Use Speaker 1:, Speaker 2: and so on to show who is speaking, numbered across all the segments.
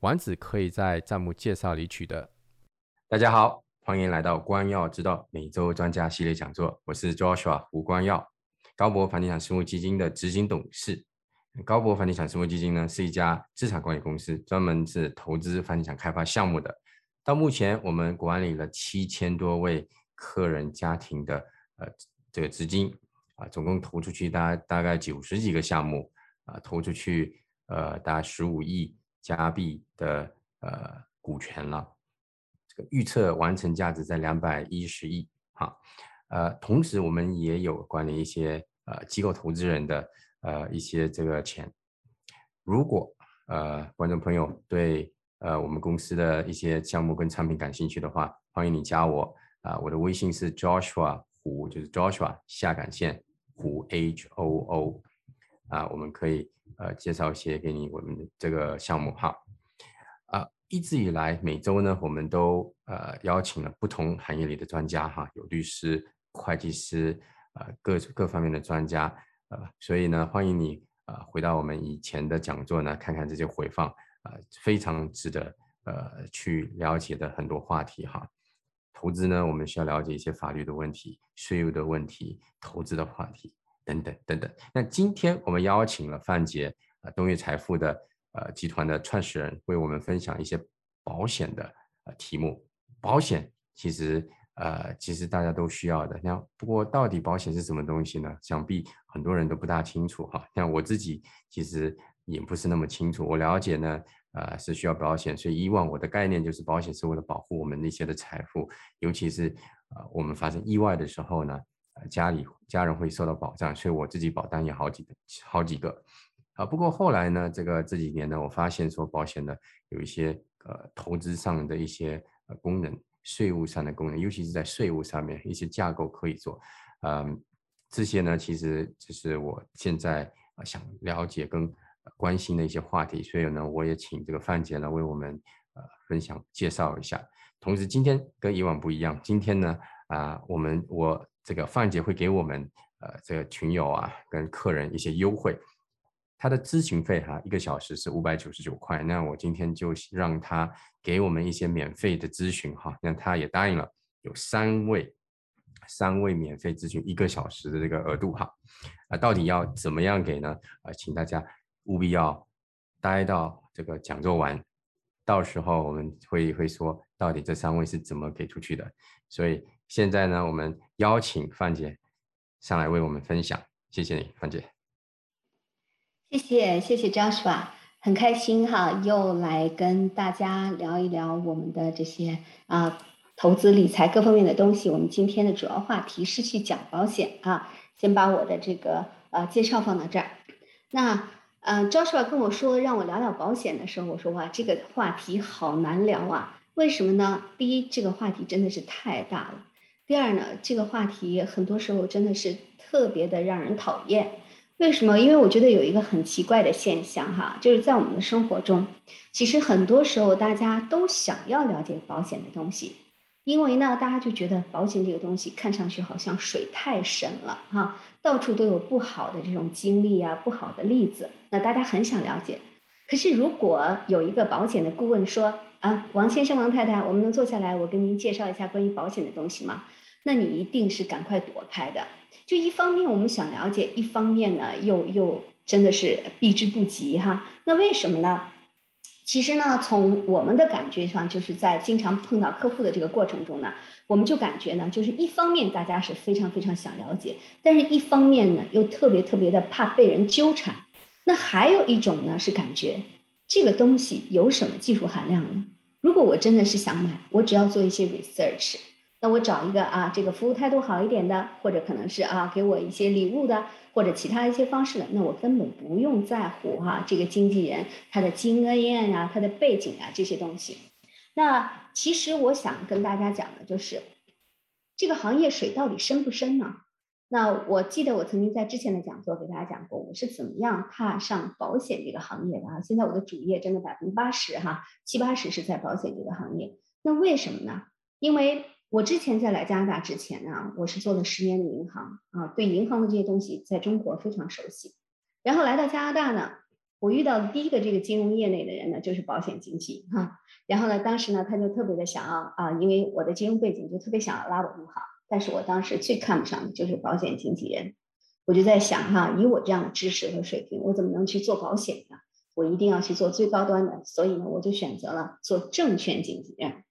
Speaker 1: 丸子可以在弹幕介绍里取得。大家好，欢迎来到光耀之道每周专家系列讲座。我是 Joshua 胡光耀，高博房地产私募基金的执行董事。高博房地产私募基金呢是一家资产管理公司，专门是投资房地产开发项目的。到目前，我们管理了七千多位客人家庭的呃这个资金啊，总共投出去大大概九十几个项目啊，投出去呃大概十五亿。加币的呃股权了，这个预测完成价值在两百一十亿哈，呃，同时我们也有管理一些呃机构投资人的呃一些这个钱，如果呃观众朋友对呃我们公司的一些项目跟产品感兴趣的话，欢迎你加我。啊，我的微信是 Joshua 胡，就是 Joshua 下杆线胡 H O O 啊，我们可以。呃，介绍一些给你我们这个项目哈。啊，一直以来每周呢，我们都呃邀请了不同行业里的专家哈，有律师、会计师，呃各各方面的专家，呃，所以呢，欢迎你啊回到我们以前的讲座呢，看看这些回放，啊，非常值得呃去了解的很多话题哈。投资呢，我们需要了解一些法律的问题、税务的问题、投资的话题。等等等等，那今天我们邀请了范杰，呃，东岳财富的呃集团的创始人，为我们分享一些保险的呃题目。保险其实呃其实大家都需要的，那不过到底保险是什么东西呢？想必很多人都不大清楚哈。像我自己其实也不是那么清楚。我了解呢，呃是需要保险，所以以往我的概念就是保险是为了保护我们那些的财富，尤其是呃我们发生意外的时候呢。家里家人会受到保障，所以我自己保单也好几好几个，啊，不过后来呢，这个这几年呢，我发现说保险呢有一些呃投资上的一些呃功能，税务上的功能，尤其是在税务上面一些架构可以做，嗯，这些呢其实就是我现在想了解跟关心的一些话题，所以呢，我也请这个范姐呢为我们呃分享介绍一下，同时今天跟以往不一样，今天呢啊我们我。这个范姐会给我们呃这个群友啊跟客人一些优惠，他的咨询费哈一个小时是五百九十九块，那我今天就让他给我们一些免费的咨询哈，那他也答应了有三位三位免费咨询一个小时的这个额度哈，啊到底要怎么样给呢？啊请大家务必要待到这个讲座完，到时候我们会会说到底这三位是怎么给出去的，所以。现在呢，我们邀请范姐上来为我们分享，谢谢你，范姐。
Speaker 2: 谢谢谢谢 Joshua，很开心哈，又来跟大家聊一聊我们的这些啊投资理财各方面的东西。我们今天的主要话题是去讲保险啊，先把我的这个呃介绍放到这儿。那嗯，Joshua 跟我说让我聊聊保险的时候，我说哇，这个话题好难聊啊，为什么呢？第一，这个话题真的是太大了。第二呢，这个话题很多时候真的是特别的让人讨厌。为什么？因为我觉得有一个很奇怪的现象哈，就是在我们的生活中，其实很多时候大家都想要了解保险的东西，因为呢，大家就觉得保险这个东西看上去好像水太深了哈，到处都有不好的这种经历啊，不好的例子，那大家很想了解。可是如果有一个保险的顾问说啊，王先生、王太太，我们能坐下来，我跟您介绍一下关于保险的东西吗？那你一定是赶快躲开的。就一方面我们想了解，一方面呢又又真的是避之不及哈。那为什么呢？其实呢，从我们的感觉上，就是在经常碰到客户的这个过程中呢，我们就感觉呢，就是一方面大家是非常非常想了解，但是一方面呢又特别特别的怕被人纠缠。那还有一种呢是感觉这个东西有什么技术含量呢？如果我真的是想买，我只要做一些 research。那我找一个啊，这个服务态度好一点的，或者可能是啊，给我一些礼物的，或者其他一些方式的，那我根本不用在乎哈这个经纪人他的经验啊、他的背景啊这些东西。那其实我想跟大家讲的就是，这个行业水到底深不深呢？那我记得我曾经在之前的讲座给大家讲过，我是怎么样踏上保险这个行业的啊。现在我的主业真的百分之八十哈，七八十是在保险这个行业。那为什么呢？因为我之前在来加拿大之前呢，我是做了十年的银行啊，对银行的这些东西在中国非常熟悉。然后来到加拿大呢，我遇到的第一个这个金融业内的人呢，就是保险经纪哈。然后呢，当时呢，他就特别的想要啊，因为我的金融背景，就特别想要拉我入行。但是我当时最看不上的就是保险经纪人。我就在想哈，以我这样的知识和水平，我怎么能去做保险呢？我一定要去做最高端的。所以呢，我就选择了做证券经纪人。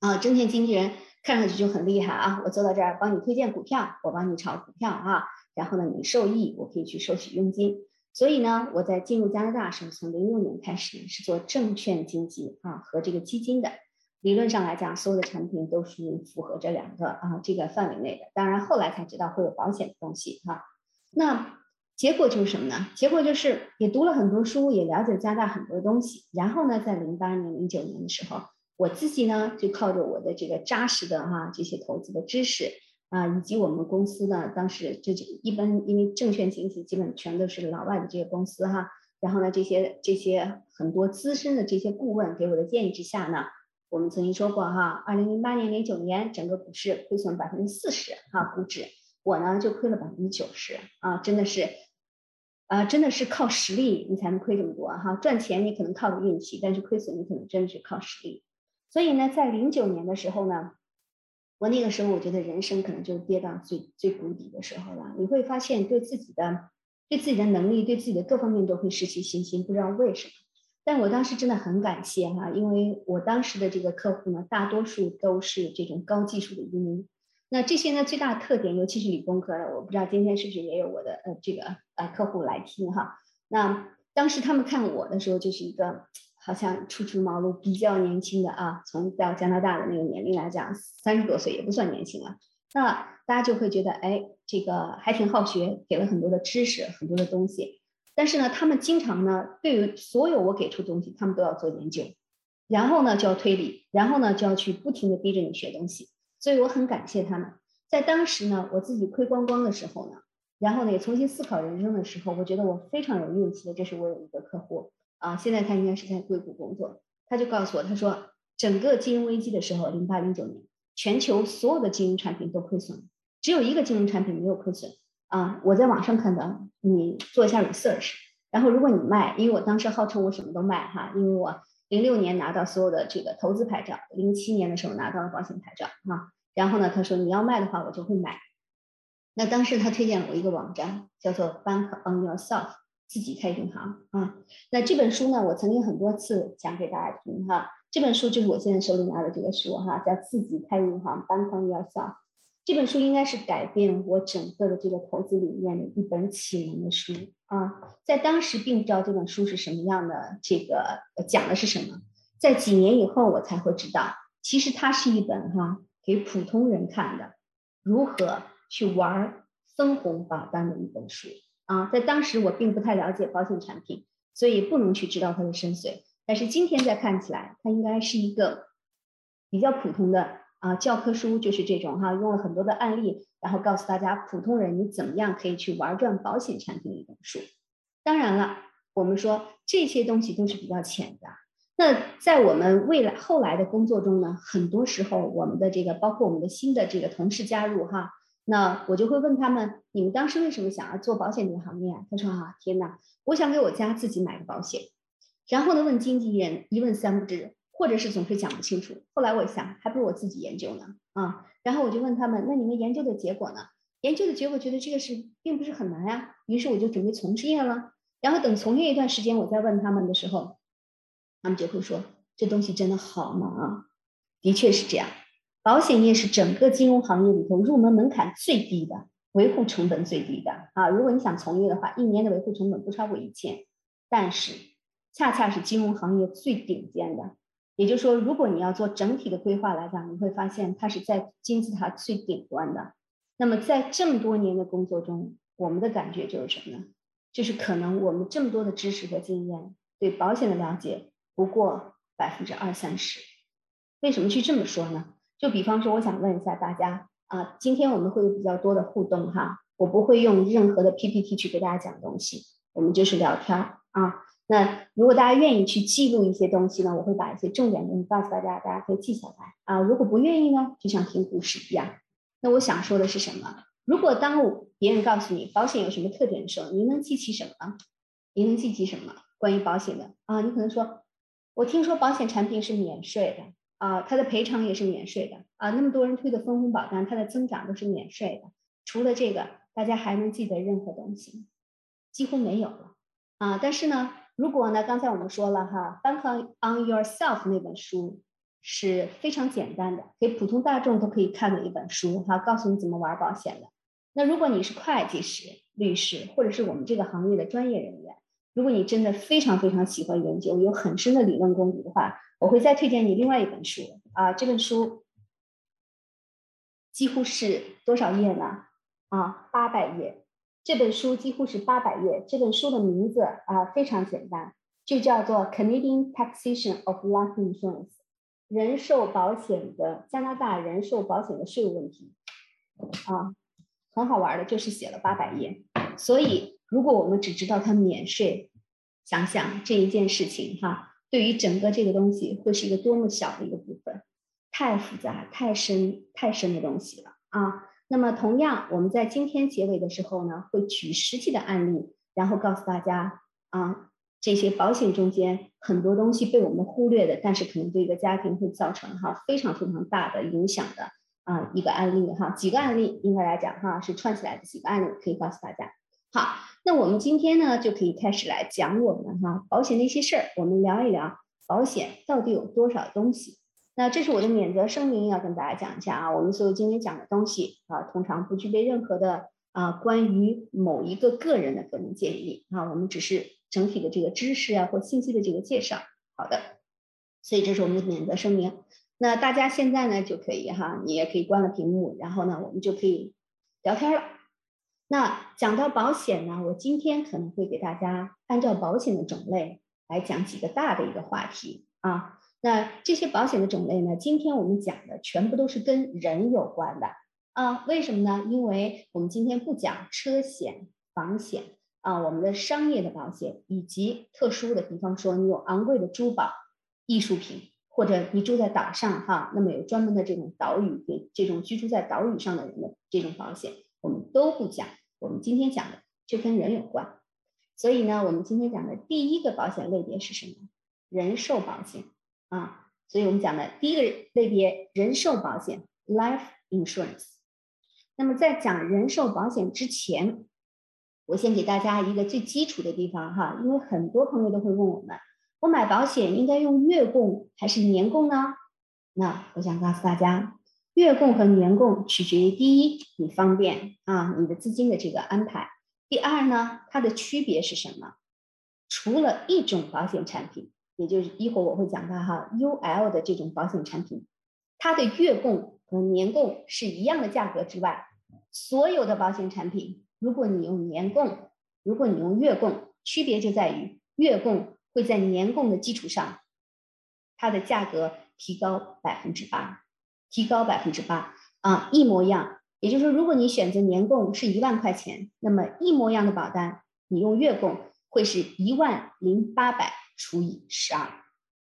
Speaker 2: 啊，证券经纪人。看上去就很厉害啊！我坐到这儿帮你推荐股票，我帮你炒股票啊，然后呢你受益，我可以去收取佣金。所以呢，我在进入加拿大时，从零六年开始是做证券经纪啊和这个基金的。理论上来讲，所有的产品都是符合这两个啊这个范围内的。当然后来才知道会有保险的东西哈。那结果就是什么呢？结果就是也读了很多书，也了解加拿大很多东西。然后呢，在零八年、零九年的时候。我自己呢，就靠着我的这个扎实的哈这些投资的知识啊，以及我们公司呢，当时这就一般因为证券经纪基本全都是老外的这些公司哈，然后呢这些这些很多资深的这些顾问给我的建议之下呢，我们曾经说过哈，二零零八年零九年整个股市亏损百分之四十哈，股指我呢就亏了百分之九十啊，真的是啊真的是靠实力你才能亏这么多哈，赚钱你可能靠运气，但是亏损你可能真的是靠实力。所以呢，在零九年的时候呢，我那个时候我觉得人生可能就跌到最最谷底的时候了。你会发现对自己的、对自己的能力、对自己的各方面都会失去信心，不知道为什么。但我当时真的很感谢哈，因为我当时的这个客户呢，大多数都是这种高技术的移民。那这些呢，最大的特点，尤其是理工科的，我不知道今天是不是也有我的呃这个呃客户来听哈。那当时他们看我的时候，就是一个。好像初出茅庐、比较年轻的啊，从到加拿大的那个年龄来讲，三十多岁也不算年轻了。那大家就会觉得，哎，这个还挺好学，给了很多的知识，很多的东西。但是呢，他们经常呢，对于所有我给出东西，他们都要做研究，然后呢就要推理，然后呢就要去不停的逼着你学东西。所以我很感谢他们，在当时呢，我自己亏光光的时候呢，然后呢也重新思考人生的时候，我觉得我非常有运气的，这是我有一个客户。啊，现在他应该是在硅谷工作。他就告诉我，他说整个金融危机的时候，零八零九年，全球所有的金融产品都亏损，只有一个金融产品没有亏损。啊，我在网上看到，你做一下 research，然后如果你卖，因为我当时号称我什么都卖哈，因为我零六年拿到所有的这个投资牌照，零七年的时候拿到了保险牌照哈。然后呢，他说你要卖的话，我就会买。那当时他推荐了我一个网站，叫做 Bank on Yourself。自己开银行啊，那这本书呢，我曾经很多次讲给大家听哈。这本书就是我现在手里拿的这个书哈，叫《自己开银行》，Bank on Yourself。这本书应该是改变我整个的这个投资理念的一本启蒙的书啊。在当时并不知道这本书是什么样的，这个讲的是什么。在几年以后我才会知道，其实它是一本哈给普通人看的，如何去玩分红保单的一本书。啊，在当时我并不太了解保险产品，所以不能去知道它的深邃。但是今天再看起来，它应该是一个比较普通的啊教科书，就是这种哈，用了很多的案例，然后告诉大家普通人你怎么样可以去玩转保险产品的一本书。当然了，我们说这些东西都是比较浅的。那在我们未来后来的工作中呢，很多时候我们的这个包括我们的新的这个同事加入哈。那我就会问他们：你们当时为什么想要做保险这个行业啊？他说：啊，天哪，我想给我家自己买个保险。然后呢，问经纪人一问三不知，或者是总是讲不清楚。后来我想，还不如我自己研究呢啊。然后我就问他们：那你们研究的结果呢？研究的结果觉得这个事并不是很难呀。于是我就准备从业了。然后等从业一段时间，我再问他们的时候，他们就会说：这东西真的好难啊。的确是这样。保险业是整个金融行业里头入门门槛最低的，维护成本最低的啊！如果你想从业的话，一年的维护成本不超过一千，但是恰恰是金融行业最顶尖的。也就是说，如果你要做整体的规划来讲，你会发现它是在金字塔最顶端的。那么在这么多年的工作中，我们的感觉就是什么呢？就是可能我们这么多的知识和经验，对保险的了解不过百分之二三十。为什么去这么说呢？就比方说，我想问一下大家啊，今天我们会有比较多的互动哈，我不会用任何的 PPT 去给大家讲东西，我们就是聊天啊。那如果大家愿意去记录一些东西呢，我会把一些重点东西告诉大家，大家可以记下来啊。如果不愿意呢，就像听故事一样。那我想说的是什么？如果当别人告诉你保险有什么特点的时候，您能记起什么？您能记起什么关于保险的啊？你可能说，我听说保险产品是免税的啊，它的赔偿也是免税的啊。那么多人推的分红保单，它的增长都是免税的。除了这个，大家还能记得任何东西？几乎没有了啊。但是呢？如果呢？刚才我们说了哈，《Bank on Yourself》那本书是非常简单的，给普通大众都可以看的一本书哈，告诉你怎么玩保险的。那如果你是会计师、律师，或者是我们这个行业的专业人员，如果你真的非常非常喜欢研究，有很深的理论功底的话，我会再推荐你另外一本书啊。这本书几乎是多少页呢？啊，八百页。这本书几乎是八百页。这本书的名字啊非常简单，就叫做《Canadian Taxation of Life Insurance》人寿保险的加拿大人寿保险的税务问题啊，很好玩的，就是写了八百页。所以，如果我们只知道它免税，想想这一件事情哈，对于整个这个东西会是一个多么小的一个部分，太复杂、太深、太深的东西了啊。那么，同样，我们在今天结尾的时候呢，会举实际的案例，然后告诉大家啊，这些保险中间很多东西被我们忽略的，但是可能对一个家庭会造成哈非常非常大的影响的啊一个案例哈，几个案例应该来讲哈是串起来的几个案例可以告诉大家。好，那我们今天呢就可以开始来讲我们哈保险的一些事儿，我们聊一聊保险到底有多少东西。那这是我的免责声明，要跟大家讲一下啊，我们所有今天讲的东西啊，通常不具备任何的啊关于某一个个人的个人建议啊，我们只是整体的这个知识啊或信息的这个介绍。好的，所以这是我们的免责声明。那大家现在呢就可以哈，你也可以关了屏幕，然后呢我们就可以聊天了。那讲到保险呢，我今天可能会给大家按照保险的种类来讲几个大的一个话题啊。那这些保险的种类呢？今天我们讲的全部都是跟人有关的啊？为什么呢？因为我们今天不讲车险、房险啊，我们的商业的保险以及特殊的，比方说你有昂贵的珠宝、艺术品，或者你住在岛上哈，那么有专门的这种岛屿给这种居住在岛屿上的人的这种保险，我们都不讲。我们今天讲的就跟人有关，所以呢，我们今天讲的第一个保险类别是什么？人寿保险。啊，所以我们讲的第一个类别人寿保险 （life insurance）。那么在讲人寿保险之前，我先给大家一个最基础的地方哈，因为很多朋友都会问我们：我买保险应该用月供还是年供呢？那我想告诉大家，月供和年供取决于第一，你方便啊，你的资金的这个安排；第二呢，它的区别是什么？除了一种保险产品。也就是一会儿我会讲到哈，UL 的这种保险产品，它的月供和年供是一样的价格之外，所有的保险产品，如果你用年供，如果你用月供，区别就在于月供会在年供的基础上，它的价格提高百分之八，提高百分之八啊，一模一样。也就是说，如果你选择年供是一万块钱，那么一模一样的保单，你用月供会是一万零八百。除以十二，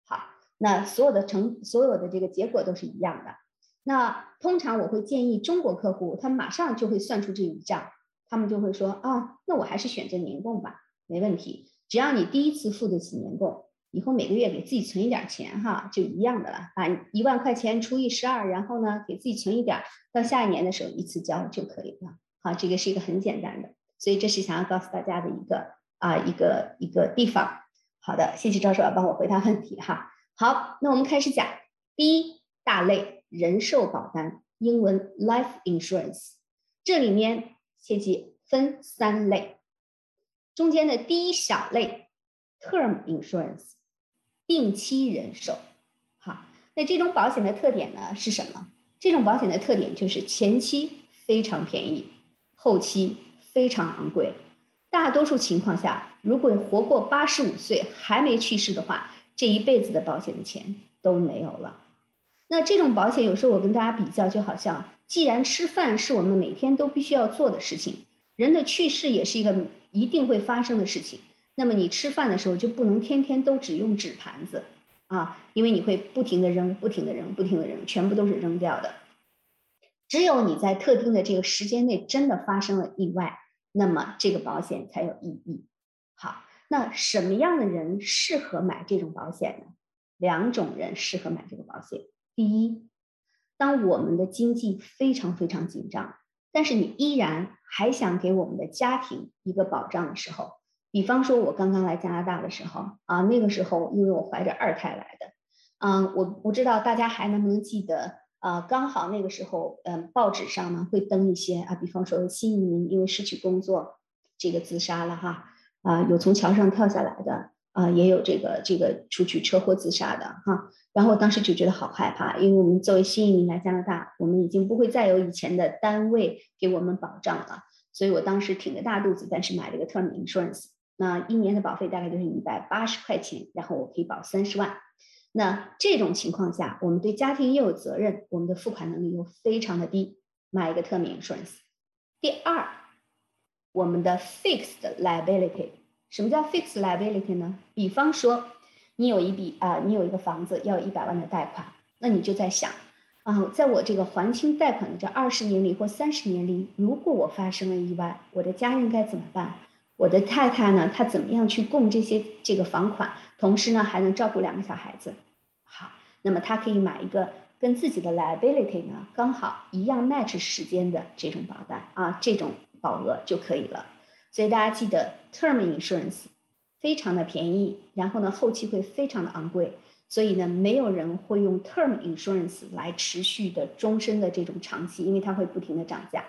Speaker 2: 好，那所有的成所有的这个结果都是一样的。那通常我会建议中国客户，他马上就会算出这笔账，他们就会说啊，那我还是选择年供吧，没问题。只要你第一次付得起年供，以后每个月给自己存一点钱哈，就一样的了。把一万块钱除以十二，然后呢给自己存一点，到下一年的时候一次交就可以了。好，这个是一个很简单的，所以这是想要告诉大家的一个啊一个一个地方。好的，谢谢赵要帮我回答问题哈。好，那我们开始讲第一大类人寿保单，英文 life insurance。这里面切记分三类，中间的第一小类 term insurance，定期人寿。好，那这种保险的特点呢是什么？这种保险的特点就是前期非常便宜，后期非常昂贵。大多数情况下，如果活过八十五岁还没去世的话，这一辈子的保险的钱都没有了。那这种保险有时候我跟大家比较，就好像既然吃饭是我们每天都必须要做的事情，人的去世也是一个一定会发生的事情。那么你吃饭的时候就不能天天都只用纸盘子啊，因为你会不停的扔，不停的扔，不停的扔，全部都是扔掉的。只有你在特定的这个时间内真的发生了意外。那么这个保险才有意义。好，那什么样的人适合买这种保险呢？两种人适合买这个保险。第一，当我们的经济非常非常紧张，但是你依然还想给我们的家庭一个保障的时候，比方说我刚刚来加拿大的时候啊，那个时候因为我怀着二胎来的，嗯，我不知道大家还能不能记得。啊，刚好那个时候，嗯，报纸上呢会登一些啊，比方说新移民因为失去工作，这个自杀了哈，啊，有从桥上跳下来的，啊，也有这个这个出去车祸自杀的哈。然后我当时就觉得好害怕，因为我们作为新移民来加拿大，我们已经不会再有以前的单位给我们保障了，所以我当时挺着大肚子，但是买了个 term insurance，那一年的保费大概就是一百八十块钱，然后我可以保三十万。那这种情况下，我们对家庭又有责任，我们的付款能力又非常的低，买一个特免 insurance。第二，我们的 fixed liability，什么叫 fixed liability 呢？比方说，你有一笔啊，你有一个房子要一百万的贷款，那你就在想啊，在我这个还清贷款的这二十年里或三十年里，如果我发生了意外，我的家人该怎么办？我的太太呢，她怎么样去供这些这个房款，同时呢还能照顾两个小孩子？好，那么她可以买一个跟自己的 liability 呢刚好一样 match 时间的这种保单啊，这种保额就可以了。所以大家记得 term insurance 非常的便宜，然后呢后期会非常的昂贵，所以呢没有人会用 term insurance 来持续的终身的这种长期，因为它会不停的涨价。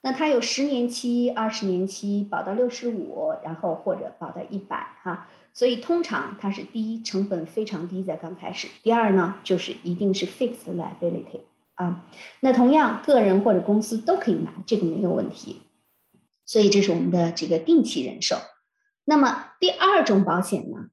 Speaker 2: 那它有十年期、二十年期，保到六十五，然后或者保到一百哈。所以通常它是第一成本非常低，在刚开始。第二呢，就是一定是 fixed liability 啊。那同样个人或者公司都可以买，这个没有问题。所以这是我们的这个定期人寿。那么第二种保险呢？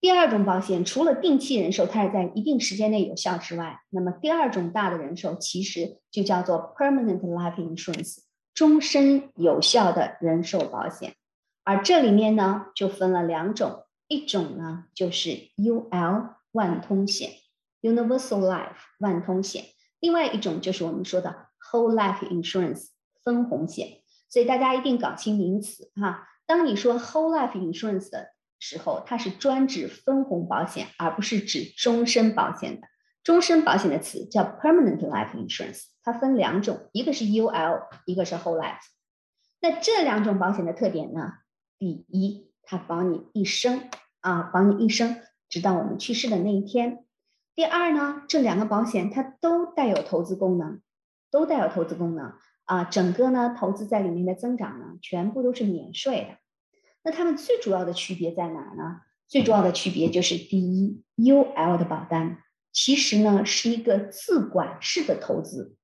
Speaker 2: 第二种保险除了定期人寿它是在一定时间内有效之外，那么第二种大的人寿其实就叫做 permanent life insurance，终身有效的人寿保险。而这里面呢，就分了两种。一种呢就是 UL 万通险 （Universal Life 万通险），另外一种就是我们说的 Whole Life Insurance 分红险。所以大家一定搞清名词哈。当你说 Whole Life Insurance 的时候，它是专指分红保险，而不是指终身保险的。终身保险的词叫 Permanent Life Insurance，它分两种，一个是 UL，一个是 Whole Life。那这两种保险的特点呢？第一，它保你一生。啊，保你一生，直到我们去世的那一天。第二呢，这两个保险它都带有投资功能，都带有投资功能啊。整个呢，投资在里面的增长呢，全部都是免税的。那它们最主要的区别在哪呢？最主要的区别就是第一，UL 的保单其实呢是一个自管式的投资，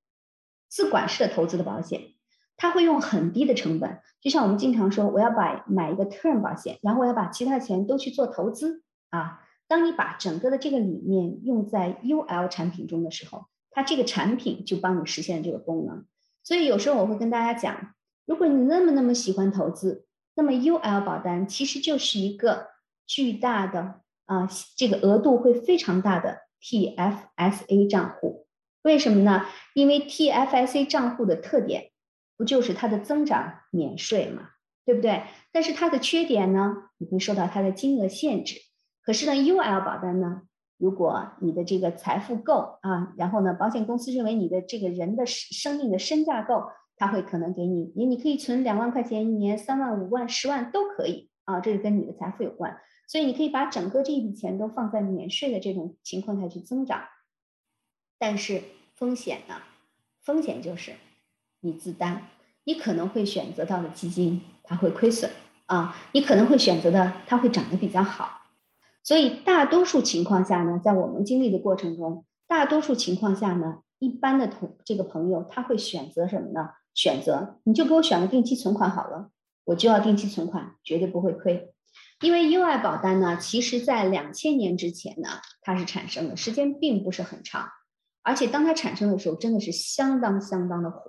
Speaker 2: 自管式的投资的保险。他会用很低的成本，就像我们经常说，我要把买一个 term 保险，然后我要把其他钱都去做投资啊。当你把整个的这个理念用在 UL 产品中的时候，它这个产品就帮你实现这个功能。所以有时候我会跟大家讲，如果你那么那么喜欢投资，那么 UL 保单其实就是一个巨大的啊，这个额度会非常大的 TFSA 账户。为什么呢？因为 TFSA 账户的特点。不就是它的增长免税嘛，对不对？但是它的缺点呢，你会受到它的金额限制。可是呢，UL 保单呢，如果你的这个财富够啊，然后呢，保险公司认为你的这个人的生命的身价够，他会可能给你，你你可以存两万块钱一年，三万、五万、十万都可以啊，这是跟你的财富有关。所以你可以把整个这一笔钱都放在免税的这种情况下去增长。但是风险呢？风险就是。你自担，你可能会选择到的基金它会亏损啊，你可能会选择的它会涨得比较好，所以大多数情况下呢，在我们经历的过程中，大多数情况下呢，一般的同这个朋友他会选择什么呢？选择你就给我选个定期存款好了我就要定期存款，绝对不会亏。因为 UI 保单呢，其实在两千年之前呢，它是产生的，时间并不是很长，而且当它产生的时候，真的是相当相当的火。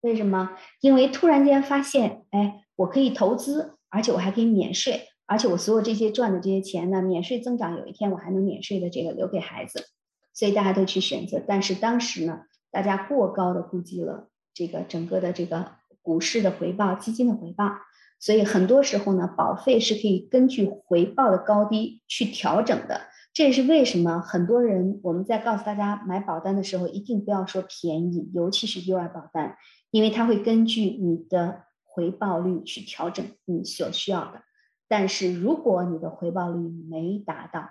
Speaker 2: 为什么？因为突然间发现，哎，我可以投资，而且我还可以免税，而且我所有这些赚的这些钱呢，免税增长，有一天我还能免税的这个留给孩子，所以大家都去选择。但是当时呢，大家过高的估计了这个整个的这个股市的回报、基金的回报。所以很多时候呢，保费是可以根据回报的高低去调整的。这也是为什么很多人我们在告诉大家买保单的时候，一定不要说便宜，尤其是 UI 保单，因为它会根据你的回报率去调整你所需要的。但是如果你的回报率没达到，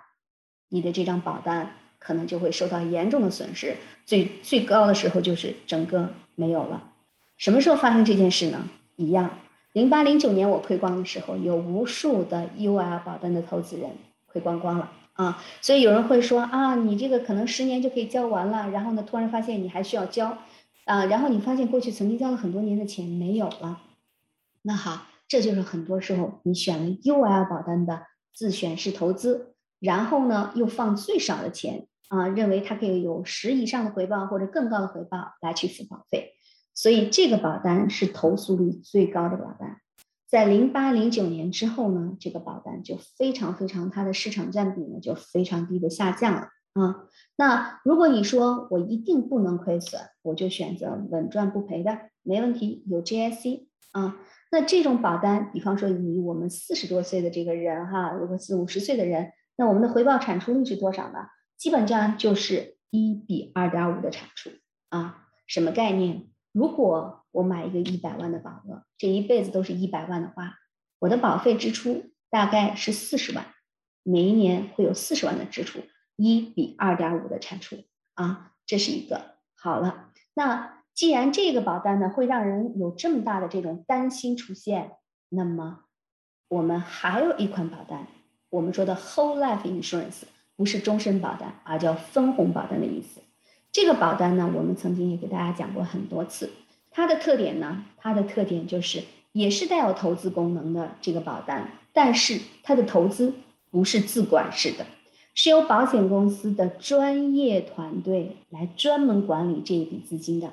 Speaker 2: 你的这张保单可能就会受到严重的损失，最最高的时候就是整个没有了。什么时候发生这件事呢？一样。零八零九年我亏光的时候，有无数的 UL 保单的投资人亏光光了啊！所以有人会说啊，你这个可能十年就可以交完了，然后呢，突然发现你还需要交啊，然后你发现过去曾经交了很多年的钱没有了，那好，这就是很多时候你选了 UL 保单的自选式投资，然后呢又放最少的钱啊，认为它可以有十以上的回报或者更高的回报来去付保费。所以这个保单是投诉率最高的保单，在零八零九年之后呢，这个保单就非常非常它的市场占比呢就非常低的下降了啊。那如果你说我一定不能亏损，我就选择稳赚不赔的，没问题，有 GIC 啊。那这种保单，比方说以我们四十多岁的这个人哈，如果四五十岁的人，那我们的回报产出率是多少呢？基本上就是一比二点五的产出啊。什么概念？如果我买一个一百万的保额，这一辈子都是一百万的话，我的保费支出大概是四十万，每一年会有四十万的支出，一比二点五的产出啊，这是一个好了。那既然这个保单呢会让人有这么大的这种担心出现，那么我们还有一款保单，我们说的 whole life insurance 不是终身保单，而叫分红保单的意思。这个保单呢，我们曾经也给大家讲过很多次。它的特点呢，它的特点就是也是带有投资功能的这个保单，但是它的投资不是自管式的，是由保险公司的专业团队来专门管理这一笔资金的。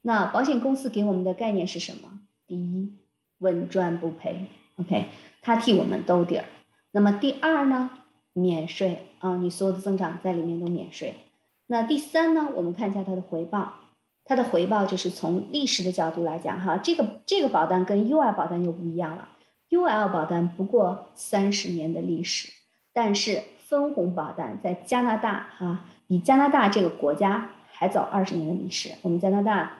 Speaker 2: 那保险公司给我们的概念是什么？第一，稳赚不赔，OK，它替我们兜底儿。那么第二呢，免税啊，你所有的增长在里面都免税。那第三呢？我们看一下它的回报，它的回报就是从历史的角度来讲，哈，这个这个保单跟 UL 保单又不一样了。UL 保单不过三十年的历史，但是分红保单在加拿大，哈，比加拿大这个国家还早二十年的历史。我们加拿大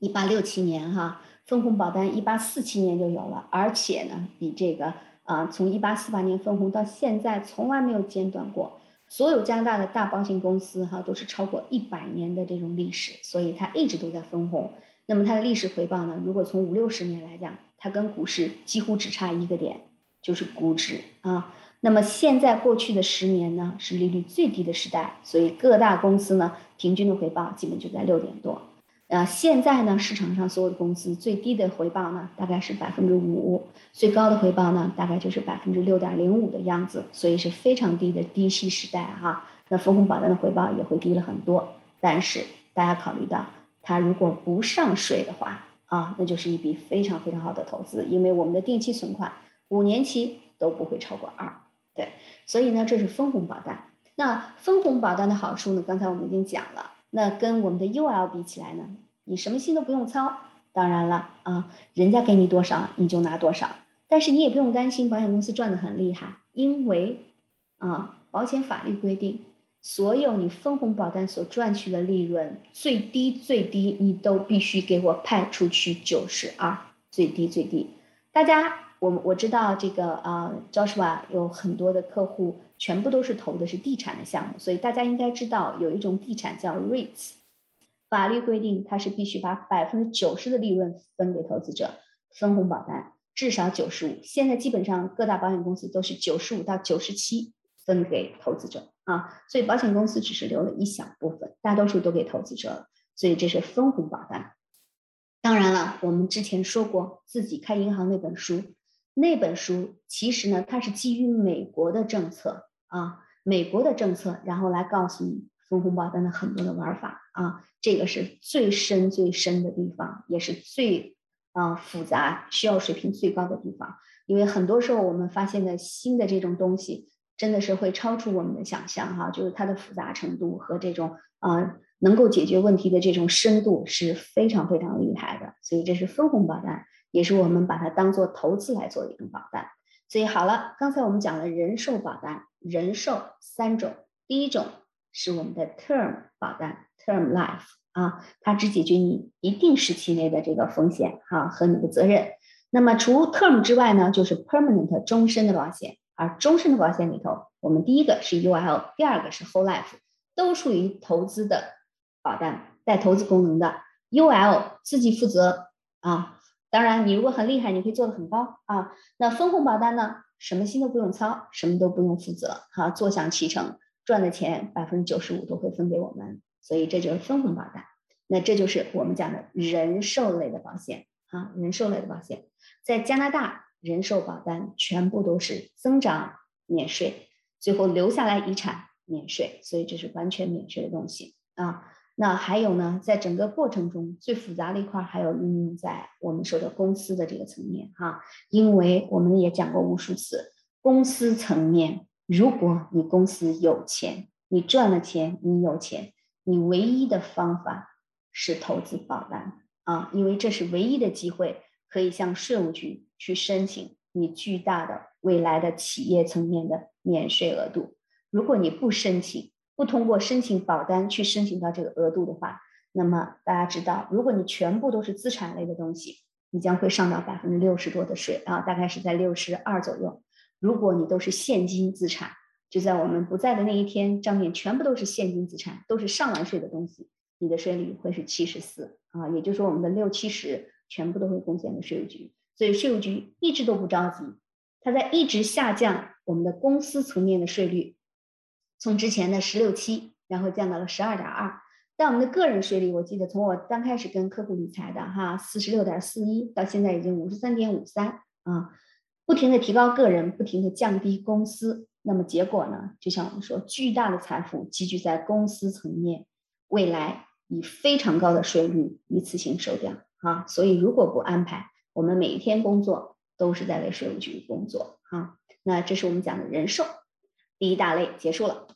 Speaker 2: 一八六七年，哈，分红保单一八四七年就有了，而且呢，比这个啊，从一八四八年分红到现在从来没有间断过。所有加拿大的大保险公司哈都是超过一百年的这种历史，所以它一直都在分红。那么它的历史回报呢？如果从五六十年来讲，它跟股市几乎只差一个点，就是估值啊。那么现在过去的十年呢是利率最低的时代，所以各大公司呢平均的回报基本就在六点多。呃，现在呢，市场上所有的公司最低的回报呢，大概是百分之五，最高的回报呢，大概就是百分之六点零五的样子，所以是非常低的低息时代哈。那分红保单的回报也会低了很多，但是大家考虑到，它如果不上税的话啊，那就是一笔非常非常好的投资，因为我们的定期存款五年期都不会超过二，对，所以呢，这是分红保单。那分红保单的好处呢，刚才我们已经讲了。那跟我们的 UL 比起来呢，你什么心都不用操。当然了啊，人家给你多少你就拿多少，但是你也不用担心保险公司赚的很厉害，因为啊，保险法律规定，所有你分红保单所赚取的利润，最低最低你都必须给我派出去九十二，最低最低。大家，我我知道这个啊，Joshua 有很多的客户。全部都是投的是地产的项目，所以大家应该知道有一种地产叫 REITs，法律规定它是必须把百分之九十的利润分给投资者，分红保单至少九十五，现在基本上各大保险公司都是九十五到九十七分给投资者啊，所以保险公司只是留了一小部分，大多数都给投资者了，所以这是分红保单。当然了，我们之前说过自己开银行那本书，那本书其实呢，它是基于美国的政策啊，美国的政策，然后来告诉你分红保单的很多的玩法啊，这个是最深最深的地方，也是最啊复杂、需要水平最高的地方。因为很多时候我们发现的新的这种东西，真的是会超出我们的想象哈，就是它的复杂程度和这种啊能够解决问题的这种深度是非常非常厉害的。所以这是分红保单，也是我们把它当做投资来做的一种保单。所以好了，刚才我们讲了人寿保单，人寿三种，第一种是我们的 term 保单，term life 啊，它只解决你一定时期内的这个风险哈和你的责任。那么除 term 之外呢，就是 permanent 终身的保险。而终身的保险里头，我们第一个是 UL，第二个是 whole life，都属于投资的保单，带投资功能的。UL 自己负责啊，当然你如果很厉害，你可以做的很高啊。那分红保单呢，什么心都不用操，什么都不用负责，哈，坐享其成，赚的钱百分之九十五都会分给我们，所以这就是分红保单。那这就是我们讲的人寿类的保险啊，人寿类的保险。在加拿大，人寿保单全部都是增长免税，最后留下来遗产免税，所以这是完全免税的东西啊。那还有呢，在整个过程中最复杂的一块还有应用在我们说的公司的这个层面哈，因为我们也讲过无数次，公司层面，如果你公司有钱，你赚了钱，你有钱，你唯一的方法是投资保单啊，因为这是唯一的机会。可以向税务局去申请你巨大的未来的企业层面的免税额度。如果你不申请，不通过申请保单去申请到这个额度的话，那么大家知道，如果你全部都是资产类的东西，你将会上到百分之六十多的税啊，大概是在六十二左右。如果你都是现金资产，就在我们不在的那一天，账面全部都是现金资产，都是上完税的东西，你的税率会是七十四啊，也就是说我们的六七十。全部都会贡献给税务局，所以税务局一直都不着急，它在一直下降我们的公司层面的税率，从之前的十六七，然后降到了十二点二。但我们的个人税率，我记得从我刚开始跟客户理财的哈，四十六点四一，到现在已经五十三点五三啊，不停的提高个人，不停的降低公司，那么结果呢，就像我们说，巨大的财富积聚在公司层面，未来以非常高的税率一次性收掉。啊，所以如果不安排，我们每一天工作都是在为税务局工作啊。那这是我们讲的人寿第一大类结束了。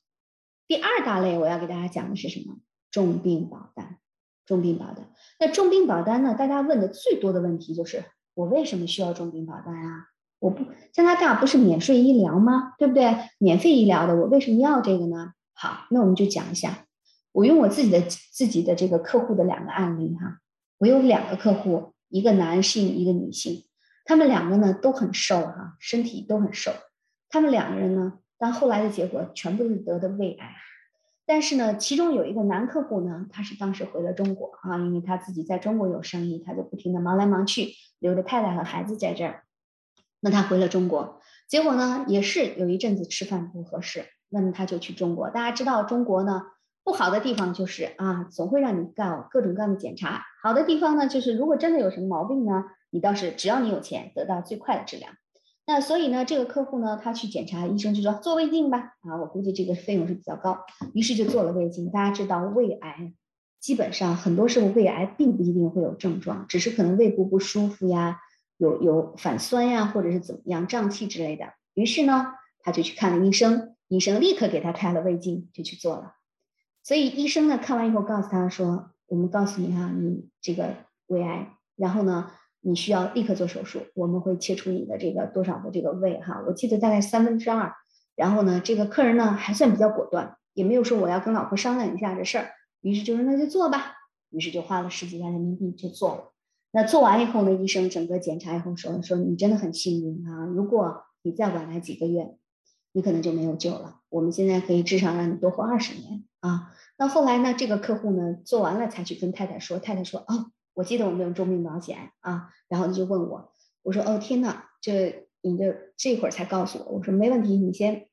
Speaker 2: 第二大类我要给大家讲的是什么？重病保单。重病保单。那重病保单呢？大家问的最多的问题就是我为什么需要重病保单啊？我不加拿大不是免税医疗吗？对不对？免费医疗的，我为什么要这个呢？好，那我们就讲一下，我用我自己的自己的这个客户的两个案例哈。我有两个客户，一个男性，一个女性，他们两个呢都很瘦哈，身体都很瘦。他们两个人呢，但后来的结果全部是得的胃癌。但是呢，其中有一个男客户呢，他是当时回了中国啊，因为他自己在中国有生意，他就不停的忙来忙去，留着太太和孩子在这儿。那他回了中国，结果呢，也是有一阵子吃饭不合适，那么他就去中国。大家知道中国呢？不好的地方就是啊，总会让你干各种各样的检查。好的地方呢，就是如果真的有什么毛病呢，你倒是只要你有钱，得到最快的治疗。那所以呢，这个客户呢，他去检查，医生就说做胃镜吧。啊，我估计这个费用是比较高，于是就做了胃镜。大家知道，胃癌基本上很多时候胃癌并不一定会有症状，只是可能胃部不舒服呀，有有反酸呀，或者是怎么样胀气之类的。于是呢，他就去看了医生，医生立刻给他开了胃镜，就去做了。所以医生呢看完以后告诉他说：“我们告诉你哈，你这个胃癌，然后呢，你需要立刻做手术，我们会切除你的这个多少的这个胃哈，我记得大概三分之二。然后呢，这个客人呢还算比较果断，也没有说我要跟老婆商量一下这事儿，于是就说那就做吧，于是就花了十几万人民币就做了。那做完以后呢，医生整个检查以后说说你真的很幸运啊，如果你再晚来几个月，你可能就没有救了。我们现在可以至少让你多活二十年啊。”那后来呢？这个客户呢做完了才去跟太太说，太太说：“哦，我记得我们有重病保险啊。”然后他就问我，我说：“哦，天呐，这你这这会儿才告诉我。”我说：“没问题，你先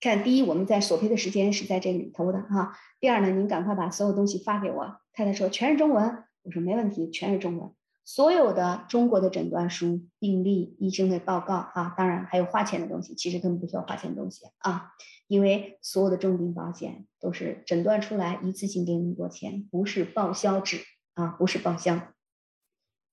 Speaker 2: 看。第一，我们在索赔的时间是在这里头的哈。第二呢，您赶快把所有东西发给我。”太太说：“全是中文。”我说：“没问题，全是中文。”所有的中国的诊断书、病历、医生的报告啊，当然还有花钱的东西，其实根本不需要花钱的东西啊，因为所有的重病保险都是诊断出来一次性给那么多钱，不是报销制啊，不是报销。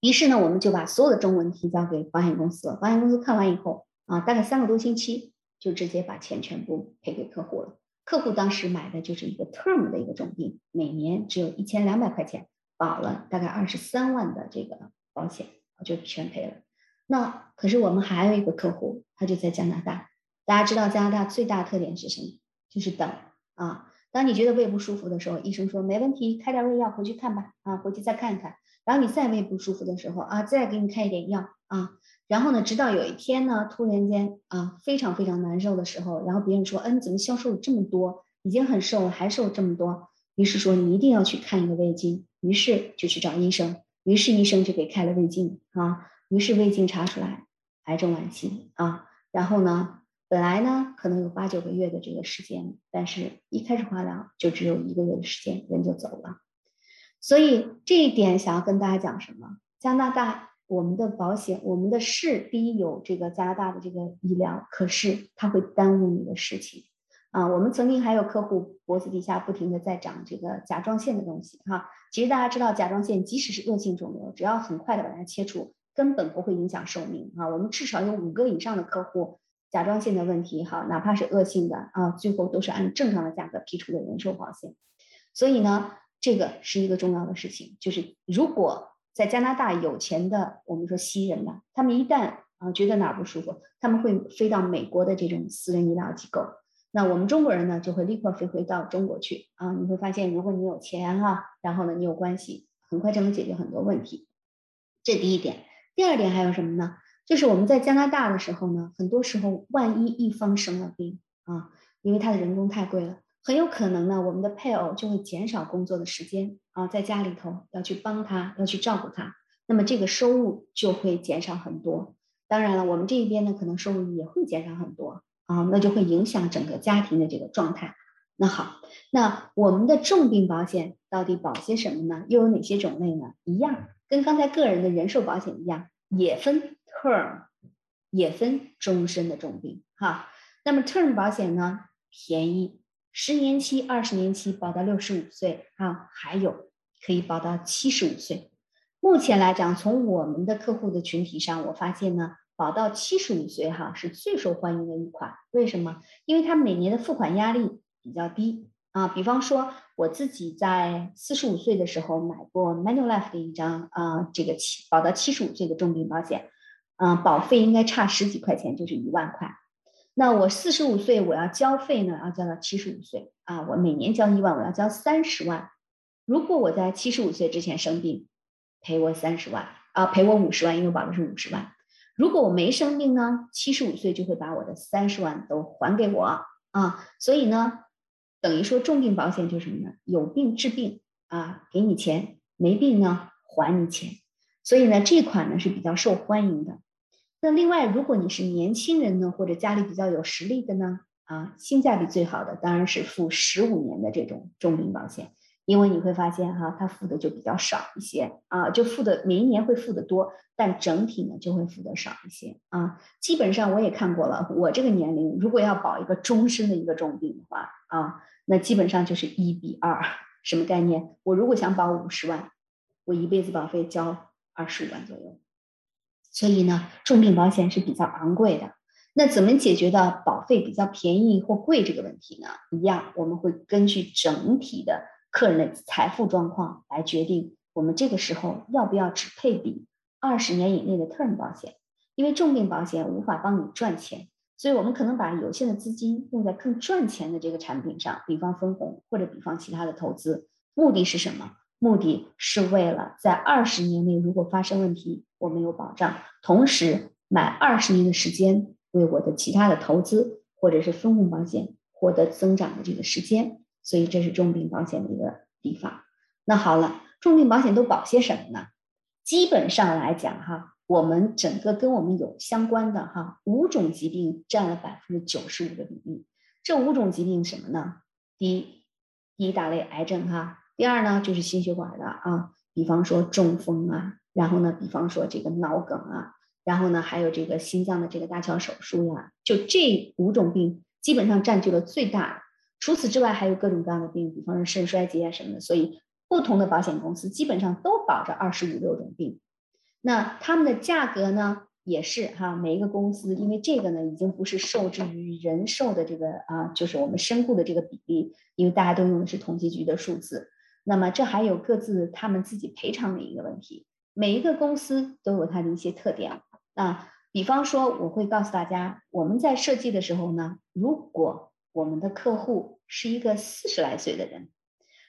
Speaker 2: 于是呢，我们就把所有的中文提交给保险公司。保险公司看完以后啊，大概三个多星期就直接把钱全部赔给客户了。客户当时买的就是一个 term 的一个重病，每年只有一千两百块钱。保了大概二十三万的这个保险，就全赔了。那可是我们还有一个客户，他就在加拿大。大家知道加拿大最大特点是什么？就是等啊。当你觉得胃不舒服的时候，医生说没问题，开点胃药回去看吧。啊，回去再看看。然后你再胃不舒服的时候啊，再给你开一点药啊。然后呢，直到有一天呢，突然间啊，非常非常难受的时候，然后别人说，嗯，怎么消瘦了这么多？已经很瘦了，还瘦这么多？于是说你一定要去看一个胃镜。于是就去找医生，于是医生就给开了胃镜啊，于是胃镜查出来癌症晚期啊，然后呢，本来呢可能有八九个月的这个时间，但是一开始化疗就只有一个月的时间，人就走了。所以这一点想要跟大家讲什么？加拿大我们的保险，我们的是第一有这个加拿大的这个医疗，可是它会耽误你的事情。啊，我们曾经还有客户脖子底下不停的在长这个甲状腺的东西哈。其实大家知道，甲状腺即使是恶性肿瘤，只要很快的把它切除，根本不会影响寿命啊。我们至少有五个以上的客户甲状腺的问题哈，哪怕是恶性的啊，最后都是按正常的价格批出的人寿保险。所以呢，这个是一个重要的事情，就是如果在加拿大有钱的，我们说西人呢，他们一旦啊觉得哪不舒服，他们会飞到美国的这种私人医疗机构。那我们中国人呢，就会立刻飞回到中国去啊！你会发现，如果你有钱哈，然后呢，你有关系，很快就能解决很多问题。这第一点，第二点还有什么呢？就是我们在加拿大的时候呢，很多时候万一一方生了病啊，因为他的人工太贵了，很有可能呢，我们的配偶就会减少工作的时间啊，在家里头要去帮他，要去照顾他，那么这个收入就会减少很多。当然了，我们这一边呢，可能收入也会减少很多。啊，那就会影响整个家庭的这个状态。那好，那我们的重病保险到底保些什么呢？又有哪些种类呢？一样，跟刚才个人的人寿保险一样，也分 term，也分终身的重病。哈，那么 term 保险呢，便宜，十年期、二十年期保到六十五岁啊，还有可以保到七十五岁。目前来讲，从我们的客户的群体上，我发现呢。保到七十五岁哈是最受欢迎的一款，为什么？因为它每年的付款压力比较低啊。比方说我自己在四十五岁的时候买过 Manulife 的一张啊，这个七保到七十五岁的重病保险，嗯，保费应该差十几块钱就是一万块。那我四十五岁我要交费呢，要交到七十五岁啊，我每年交一万，我要交三十万。如果我在七十五岁之前生病，赔我三十万啊，赔我五十万，因为保的是五十万。如果我没生病呢，七十五岁就会把我的三十万都还给我啊，所以呢，等于说重病保险就是什么呢？有病治病啊，给你钱；没病呢，还你钱。所以呢，这款呢是比较受欢迎的。那另外，如果你是年轻人呢，或者家里比较有实力的呢，啊，性价比最好的当然是付十五年的这种重病保险。因为你会发现哈，它付的就比较少一些啊，就付的每一年会付的多，但整体呢就会付的少一些啊。基本上我也看过了，我这个年龄如果要保一个终身的一个重病的话啊，那基本上就是一比二，什么概念？我如果想保五十万，我一辈子保费交二十五万左右。所以呢，重病保险是比较昂贵的。那怎么解决的保费比较便宜或贵这个问题呢？一样，我们会根据整体的。客人的财富状况来决定我们这个时候要不要只配比二十年以内的 term 保险，因为重病保险无法帮你赚钱，所以我们可能把有限的资金用在更赚钱的这个产品上，比方分红或者比方其他的投资。目的是什么？目的是为了在二十年内如果发生问题，我们有保障，同时买二十年的时间为我的其他的投资或者是分红保险获得增长的这个时间。所以这是重病保险的一个地方。那好了，重病保险都保些什么呢？基本上来讲，哈，我们整个跟我们有相关的哈五种疾病占了百分之九十五的比例。这五种疾病什么呢？第一，第一大类癌症哈。第二呢，就是心血管的啊，比方说中风啊、然后呢，比方说这个脑梗啊，然后呢还有这个心脏的这个搭桥手术呀，就这五种病基本上占据了最大。除此之外，还有各种各样的病，比方说肾衰竭啊什么的。所以不同的保险公司基本上都保着二十五六种病。那他们的价格呢，也是哈，每一个公司，因为这个呢已经不是受制于人寿的这个啊，就是我们身故的这个比例，因为大家都用的是统计局的数字。那么这还有各自他们自己赔偿的一个问题，每一个公司都有它的一些特点啊。比方说，我会告诉大家，我们在设计的时候呢，如果我们的客户是一个四十来岁的人。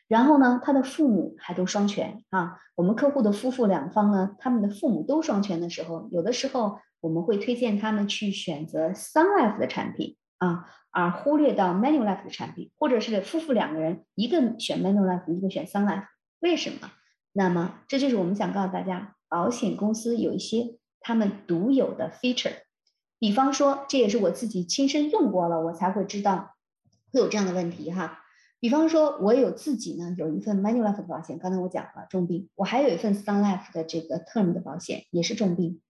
Speaker 2: 然后呢，他的父母还都双全啊。我们客户的夫妇两方呢，他们的父母都双全的时候，有的时候我们会推荐他们去选择 Sun Life 的产品啊，而忽略到 Manulife 的产品，或者是夫妇两个人一个选 Manulife，一个选 Sun Life，为什么？那么这就是我们想告诉大家，保险公司有一些他们独有的 feature。比方说，这也是我自己亲身用过了，我才会知道会有这样的问题哈。比方说，我有自己呢有一份 Manulife 的保险，刚才我讲了重病，我还有一份 Sun Life 的这个 Term 的保险，也是重病。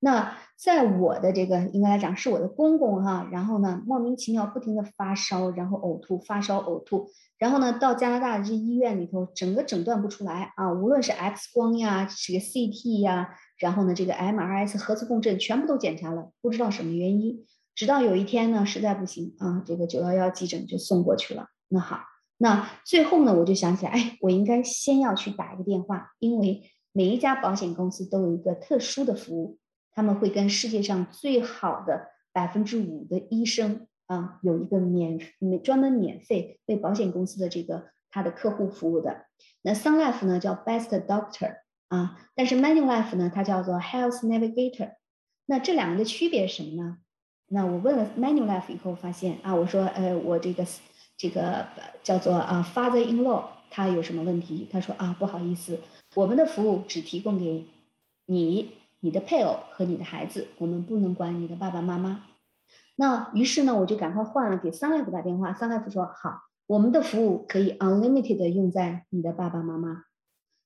Speaker 2: 那在我的这个应该来讲是我的公公哈，然后呢莫名其妙不停的发烧，然后呕吐，发烧呕吐，然后呢到加拿大的这医院里头，整个诊断不出来啊，无论是 X 光呀，这个 CT 呀，然后呢这个 MRS 核磁共振全部都检查了，不知道什么原因。直到有一天呢，实在不行啊，这个九幺幺急诊就送过去了。那好。那最后呢，我就想起来，哎，我应该先要去打一个电话，因为每一家保险公司都有一个特殊的服务，他们会跟世界上最好的百分之五的医生啊，有一个免免专门免费为保险公司的这个他的客户服务的。那 Sun Life 呢叫 Best Doctor 啊，但是 Manulife 呢它叫做 Health Navigator。那这两个的区别是什么呢？那我问了 Manulife 以后发现啊，我说呃我这个。这个叫做啊，father-in-law，他有什么问题？他说啊，不好意思，我们的服务只提供给你、你的配偶和你的孩子，我们不能管你的爸爸妈妈。那于是呢，我就赶快换了给 Sun Life 打电话，Sun Life 说好，我们的服务可以 unlimited 用在你的爸爸妈妈，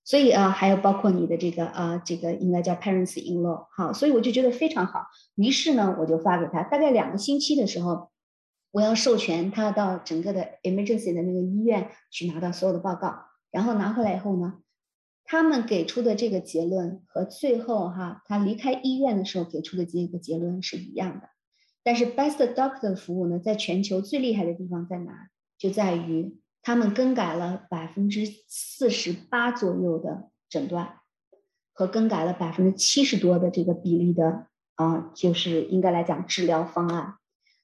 Speaker 2: 所以啊，还有包括你的这个啊，这个应该叫 parents-in-law，好，所以我就觉得非常好。于是呢，我就发给他，大概两个星期的时候。我要授权他到整个的 emergency 的那个医院去拿到所有的报告，然后拿回来以后呢，他们给出的这个结论和最后哈他离开医院的时候给出的这个结论是一样的。但是 Best Doctor 服务呢，在全球最厉害的地方在哪？就在于他们更改了百分之四十八左右的诊断，和更改了百分之七十多的这个比例的啊，就是应该来讲治疗方案。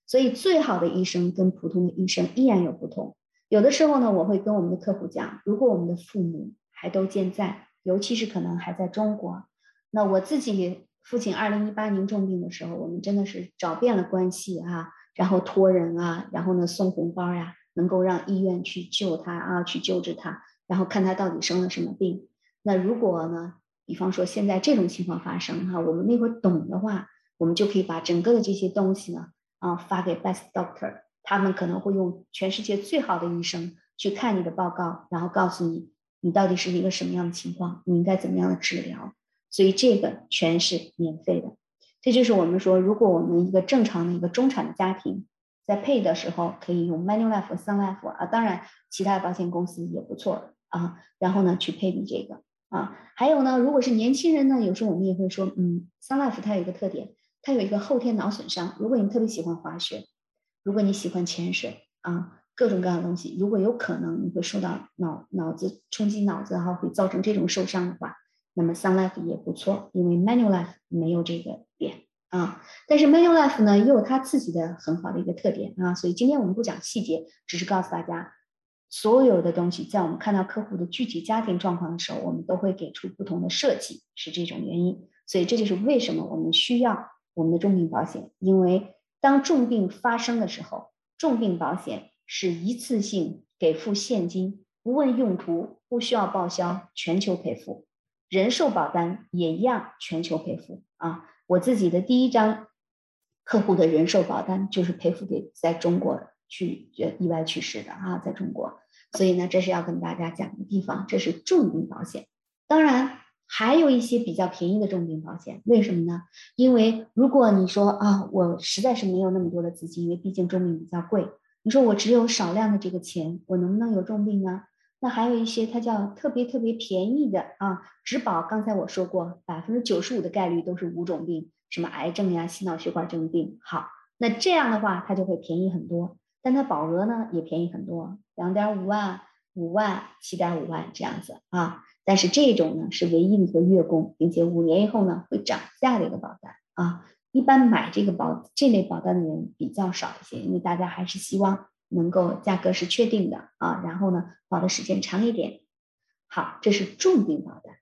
Speaker 2: 所以，最好的医生跟普通的医生依然有不同。有的时候呢，我会跟我们的客户讲，如果我们的父母还都健在，尤其是可能还在中国，那我自己父亲二零一八年重病的时候，我们真的是找遍了关系啊，然后托人啊，然后呢送红包呀，能够让医院去救他啊，去救治他，然后看他到底生了什么病。那如果呢，比方说现在这种情况发生哈，我们那会儿懂的话，我们就可以把整个的这些东西呢。啊，发给 best doctor，他们可能会用全世界最好的医生去看你的报告，然后告诉你你到底是一个什么样的情况，你应该怎么样的治疗。所以这个全是免费的。这就是我们说，如果我们一个正常的一个中产的家庭在配的时候，可以用 Manulife 和 Sun Life 啊，当然其他的保险公司也不错啊。然后呢，去配比这个啊。还有呢，如果是年轻人呢，有时候我们也会说，嗯，Sun Life 它有一个特点。它有一个后天脑损伤。如果你特别喜欢滑雪，如果你喜欢潜水啊，各种各样的东西，如果有可能你会受到脑脑子冲击脑子哈，会造成这种受伤的话，那么 Sun Life 也不错，因为 Manual Life 没有这个点啊。但是 Manual Life 呢，也有它自己的很好的一个特点啊。所以今天我们不讲细节，只是告诉大家，所有的东西在我们看到客户的具体家庭状况的时候，我们都会给出不同的设计，是这种原因。所以这就是为什么我们需要。我们的重病保险，因为当重病发生的时候，重病保险是一次性给付现金，不问用途，不需要报销，全球赔付。人寿保单也一样，全球赔付啊。我自己的第一张客户的人寿保单就是赔付给在中国去意外去世的啊，在中国。所以呢，这是要跟大家讲的地方，这是重病保险。当然。还有一些比较便宜的重病保险，为什么呢？因为如果你说啊，我实在是没有那么多的资金，因为毕竟重病比较贵，你说我只有少量的这个钱，我能不能有重病呢？那还有一些它叫特别特别便宜的啊，只保刚才我说过，百分之九十五的概率都是无种病，什么癌症呀、心脑血管症病。好，那这样的话它就会便宜很多，但它保额呢也便宜很多，两点五万、五万、七点五万这样子啊。但是这种呢是唯一的一个月供，并且五年以后呢会涨价的一个保单啊。一般买这个保这类保单的人比较少一些，因为大家还是希望能够价格是确定的啊，然后呢保的时间长一点。好，这是重病保单。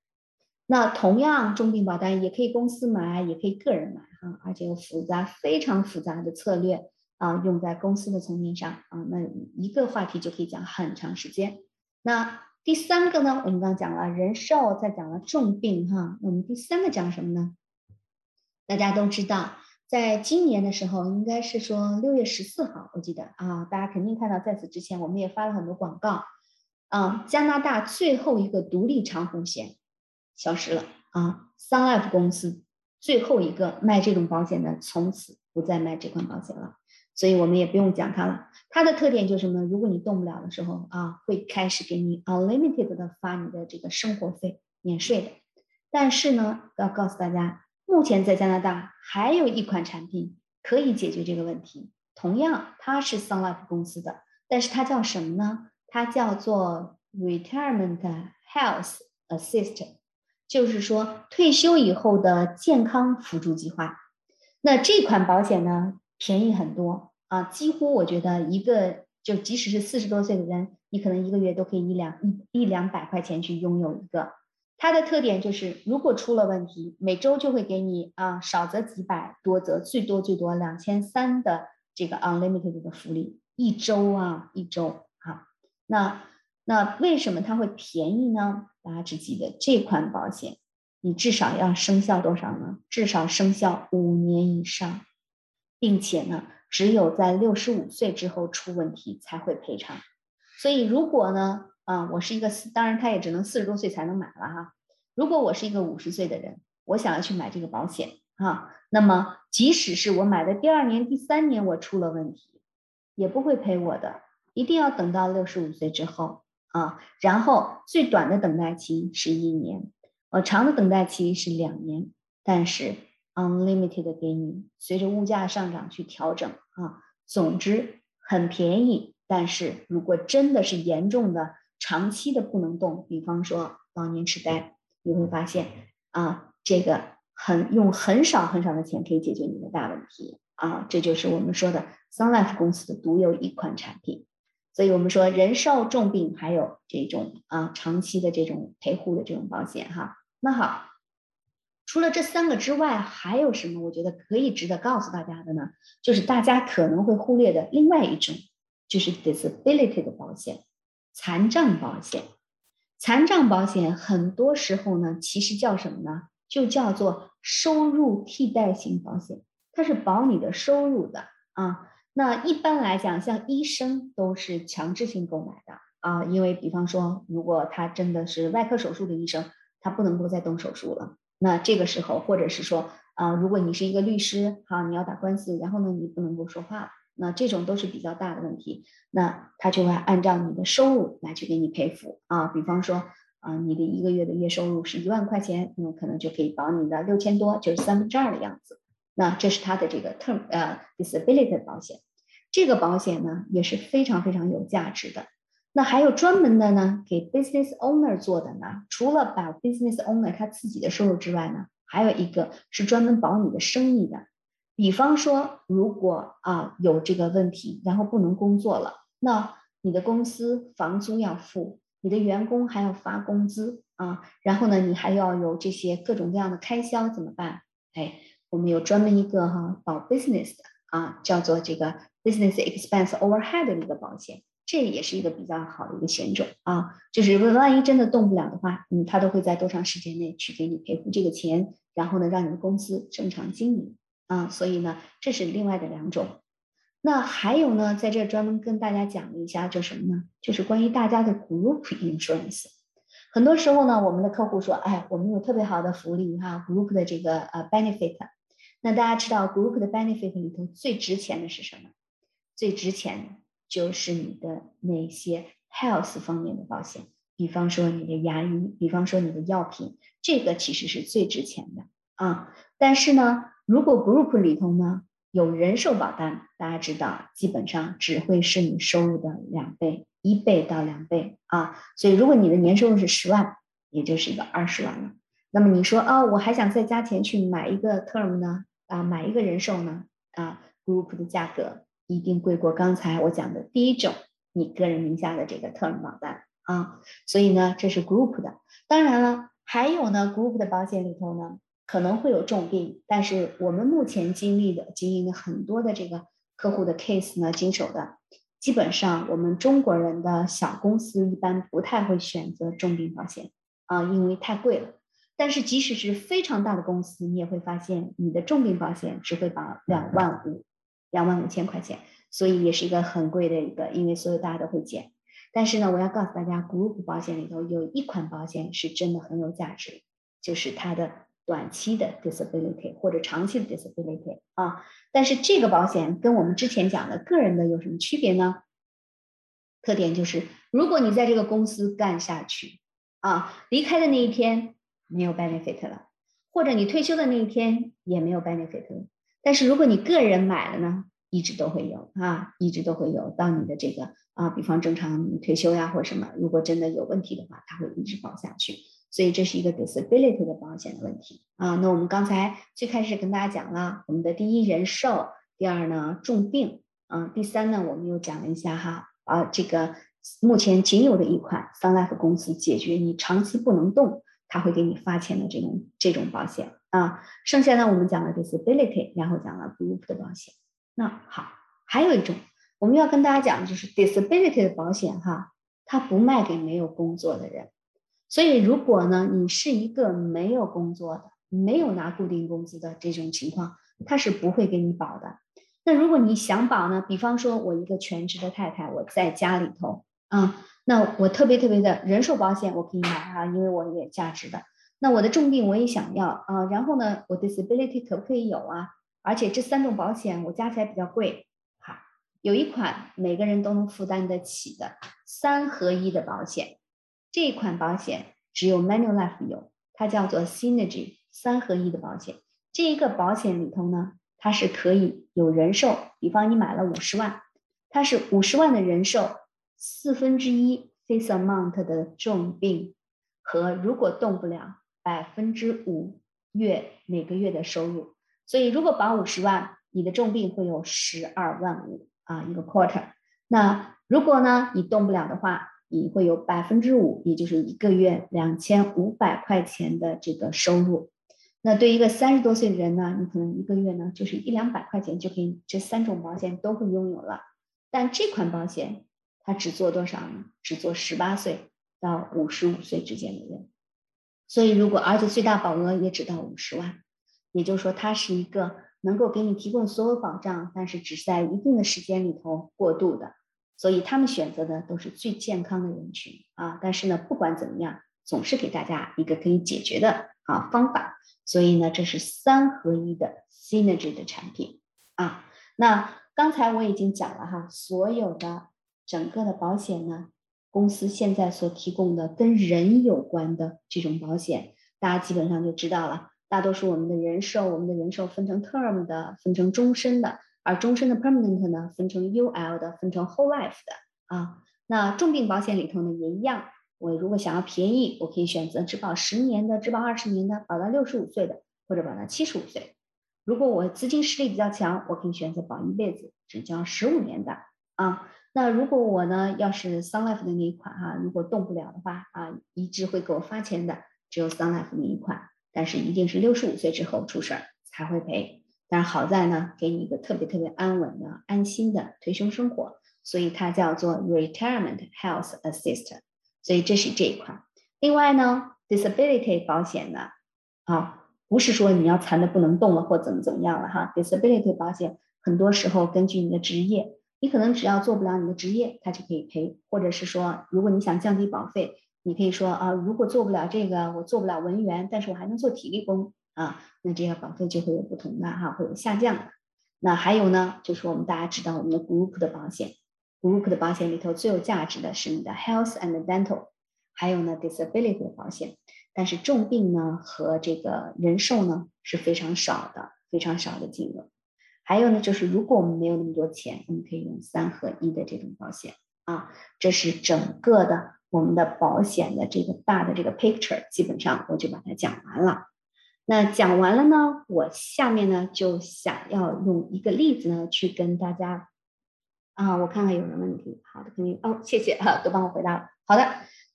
Speaker 2: 那同样重病保单也可以公司买，也可以个人买哈，而且有复杂非常复杂的策略啊，用在公司的层面上啊，那一个话题就可以讲很长时间。那第三个呢，我们刚讲了人寿，再讲了重病哈。那我们第三个讲什么呢？大家都知道，在今年的时候，应该是说六月十四号，我记得啊，大家肯定看到，在此之前我们也发了很多广告啊。加拿大最后一个独立长虹险消失了啊，Sun Life 公司最后一个卖这种保险的，从此不再卖这款保险了。所以我们也不用讲它了。它的特点就是什么？如果你动不了的时候啊，会开始给你 unlimited 的发你的这个生活费，免税的。但是呢，要告诉大家，目前在加拿大还有一款产品可以解决这个问题。同样，它是 Sun Life 公司的，但是它叫什么呢？它叫做 Retirement Health Assist，就是说退休以后的健康辅助计划。那这款保险呢？便宜很多啊，几乎我觉得一个就即使是四十多岁的人，你可能一个月都可以一两一一两百块钱去拥有一个。它的特点就是，如果出了问题，每周就会给你啊，少则几百，多则最多最多两千三的这个 unlimited 的福利，一周啊一周啊。那那为什么它会便宜呢？大家只记得这款保险，你至少要生效多少呢？至少生效五年以上。并且呢，只有在六十五岁之后出问题才会赔偿。所以如果呢，啊，我是一个四，当然他也只能四十多岁才能买了哈。如果我是一个五十岁的人，我想要去买这个保险啊，那么即使是我买的第二年、第三年我出了问题，也不会赔我的，一定要等到六十五岁之后啊。然后最短的等待期是一年，呃，长的等待期是两年，但是。Unlimited 给你，随着物价上涨去调整啊。总之很便宜，但是如果真的是严重的、长期的不能动，比方说老年痴呆，你会发现啊，这个很用很少很少的钱可以解决你的大问题啊。这就是我们说的 Sun Life 公司的独有一款产品。所以我们说人寿重病还有这种啊长期的这种陪护的这种保险哈。那好。除了这三个之外，还有什么？我觉得可以值得告诉大家的呢？就是大家可能会忽略的另外一种，就是 disability 的保险，残障保险。残障保险很多时候呢，其实叫什么呢？就叫做收入替代型保险，它是保你的收入的啊。那一般来讲，像医生都是强制性购买的啊，因为比方说，如果他真的是外科手术的医生，他不能够再动手术了。那这个时候，或者是说，啊，如果你是一个律师，好，你要打官司，然后呢，你不能够说话了，那这种都是比较大的问题，那他就会按照你的收入来去给你赔付啊。比方说，啊，你的一个月的月收入是一万块钱，那么可能就可以保你的六千多，就是三分之二的样子。那这是他的这个 term 呃 disability 保险，这个保险呢也是非常非常有价值的。那还有专门的呢，给 business owner 做的呢。除了保 business owner 他自己的收入之外呢，还有一个是专门保你的生意的。比方说，如果啊有这个问题，然后不能工作了，那你的公司房租要付，你的员工还要发工资啊，然后呢，你还要有这些各种各样的开销，怎么办？哎，我们有专门一个哈保 business 的啊，叫做这个 business expense overhead 的一个保险。这也是一个比较好的一个险种啊，就是万一真的动不了的话，嗯，他都会在多长时间内去给你赔付这个钱，然后呢，让你的公司正常经营啊。所以呢，这是另外的两种。那还有呢，在这专门跟大家讲一下，就什么呢？就是关于大家的 group insurance。很多时候呢，我们的客户说，哎，我们有特别好的福利哈，group 的这个呃 benefit。那大家知道 group 的 benefit 里头最值钱的是什么？最值钱的就是你的那些 health 方面的保险，比方说你的牙医，比方说你的药品，这个其实是最值钱的啊。但是呢，如果 group 里头呢有人寿保单，大家知道，基本上只会是你收入的两倍，一倍到两倍啊。所以如果你的年收入是十万，也就是一个二十万了。那么你说啊，我还想再加钱去买一个 term 呢？啊，买一个人寿呢？啊，group 的价格一定贵过刚才我讲的第一种你个人名下的这个 term 保单啊。所以呢，这是 group 的。当然了，还有呢，group 的保险里头呢。可能会有重病，但是我们目前经历的、经营的很多的这个客户的 case 呢，经手的，基本上我们中国人的小公司一般不太会选择重病保险啊，因为太贵了。但是即使是非常大的公司，你也会发现你的重病保险只会保两万五、两万五千块钱，所以也是一个很贵的一个，因为所有大家都会减。但是呢，我要告诉大家，group 保险里头有一款保险是真的很有价值，就是它的。短期的 disability 或者长期的 disability 啊，但是这个保险跟我们之前讲的个人的有什么区别呢？特点就是，如果你在这个公司干下去啊，离开的那一天没有 benefit 了，或者你退休的那一天也没有 benefit 了。但是如果你个人买了呢，一直都会有啊，一直都会有到你的这个啊，比方正常退休呀或什么，如果真的有问题的话，它会一直保下去。所以这是一个 disability 的保险的问题啊。那我们刚才最开始跟大家讲了，我们的第一人寿，第二呢重病，啊，第三呢我们又讲了一下哈，啊这个目前仅有的一款 Sun Life 公司解决你长期不能动，他会给你发钱的这种这种保险啊。剩下呢我们讲了 disability，然后讲了 group 的保险。那好，还有一种我们要跟大家讲的就是 disability 的保险哈，它不卖给没有工作的人。所以，如果呢，你是一个没有工作的、没有拿固定工资的这种情况，他是不会给你保的。那如果你想保呢？比方说，我一个全职的太太，我在家里头啊，那我特别特别的人寿保险我可以买啊，因为我有价值的。那我的重病我也想要啊，然后呢，我 disability 可不可以有啊？而且这三种保险我加起来比较贵，好，有一款每个人都能负担得起的三合一的保险。这款保险只有 Manulife 有，它叫做 Synergy 三合一的保险。这一个保险里头呢，它是可以有人寿，比方你买了五十万，它是五十万的人寿，四分之一 face amount 的重病和如果动不了百分之五月每个月的收入。所以如果保五十万，你的重病会有十二万五啊一个 quarter。那如果呢你动不了的话，你会有百分之五，也就是一个月两千五百块钱的这个收入。那对一个三十多岁的人呢，你可能一个月呢就是一两百块钱就可以这三种保险都会拥有了。但这款保险它只做多少呢？只做十八岁到五十五岁之间的人。所以如果而且最大保额也只到五十万，也就是说它是一个能够给你提供所有保障，但是只在一定的时间里头过渡的。所以他们选择的都是最健康的人群啊，但是呢，不管怎么样，总是给大家一个可以解决的啊方法。所以呢，这是三合一的 synergy 的产品啊。那刚才我已经讲了哈，所有的整个的保险呢，公司现在所提供的跟人有关的这种保险，大家基本上就知道了。大多数我们的人寿，我们的人寿分成 term 的，分成终身的。而终身的 permanent 呢，分成 UL 的，分成 whole life 的啊。那重病保险里头呢也一样，我如果想要便宜，我可以选择只保十年的，只保二十年的，保到六十五岁的，或者保到七十五岁。如果我资金实力比较强，我可以选择保一辈子，只交十五年的啊。那如果我呢要是 Sun Life 的那一款哈，如果动不了的话啊，一直会给我发钱的，只有 Sun Life 那一款，但是一定是六十五岁之后出事儿才会赔。但是好在呢，给你一个特别特别安稳的、安心的退休生活，所以它叫做 Retirement Health Assist。所以这是这一块。另外呢，Disability 保险呢，啊，不是说你要残的不能动了或怎么怎么样了哈。Disability 保险很多时候根据你的职业，你可能只要做不了你的职业，它就可以赔；或者是说，如果你想降低保费，你可以说啊，如果做不了这个，我做不了文员，但是我还能做体力工啊，那这个保费就会有不同的哈，会有下降。那还有呢，就是我们大家知道我们的 group 的保险，group 的保险里头最有价值的是你的 health and dental，还有呢 disability 保险。但是重病呢和这个人寿呢是非常少的，非常少的金额。还有呢，就是如果我们没有那么多钱，我们可以用三合一的这种保险啊。这是整个的我们的保险的这个大的这个 picture，基本上我就把它讲完了。那讲完了呢，我下面呢就想要用一个例子呢去跟大家啊，我看看有什么问题。好的，肯定哦，谢谢哈，都帮我回答了。好的，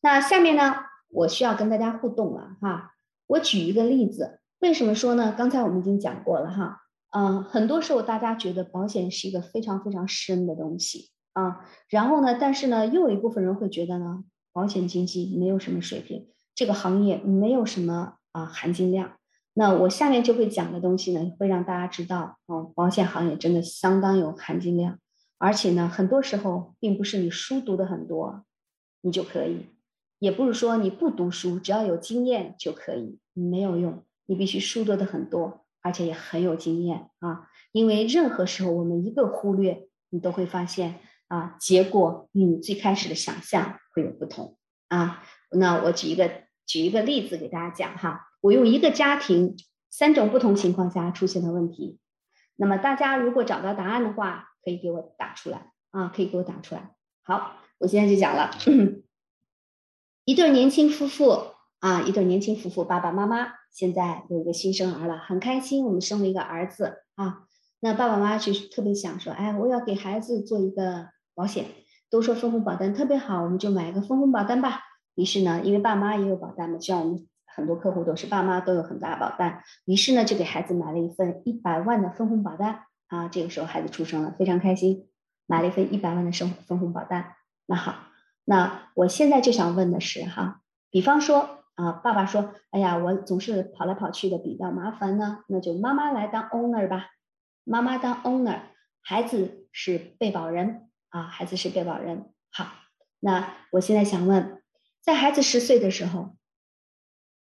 Speaker 2: 那下面呢？我需要跟大家互动了哈，我举一个例子，为什么说呢？刚才我们已经讲过了哈，嗯，很多时候大家觉得保险是一个非常非常深的东西啊，然后呢，但是呢，又有一部分人会觉得呢，保险经纪没有什么水平，这个行业没有什么啊含金量。那我下面就会讲的东西呢，会让大家知道，哦，保险行业真的相当有含金量，而且呢，很多时候并不是你书读的很多，你就可以。也不是说你不读书，只要有经验就可以，没有用。你必须书读的很多，而且也很有经验啊。因为任何时候我们一个忽略，你都会发现啊，结果与你最开始的想象会有不同啊。那我举一个举一个例子给大家讲哈，我用一个家庭三种不同情况下出现的问题，那么大家如果找到答案的话，可以给我打出来啊，可以给我打出来。好，我现在就讲了。一对年轻夫妇啊，一对年轻夫妇，爸爸妈妈现在有一个新生儿了，很开心。我们生了一个儿子啊，那爸爸妈妈就特别想说，哎，我要给孩子做一个保险，都说分红保单特别好，我们就买一个分红保单吧。于是呢，因为爸妈也有保单嘛，像我们很多客户都是爸妈都有很大保单，于是呢，就给孩子买了一份一百万的分红保单啊。这个时候孩子出生了，非常开心，买了一份一百万的生分红保单。那好。那我现在就想问的是哈，比方说啊，爸爸说，哎呀，我总是跑来跑去的比较麻烦呢，那就妈妈来当 owner 吧，妈妈当 owner，孩子是被保人啊，孩子是被保人。好，那我现在想问，在孩子十岁的时候，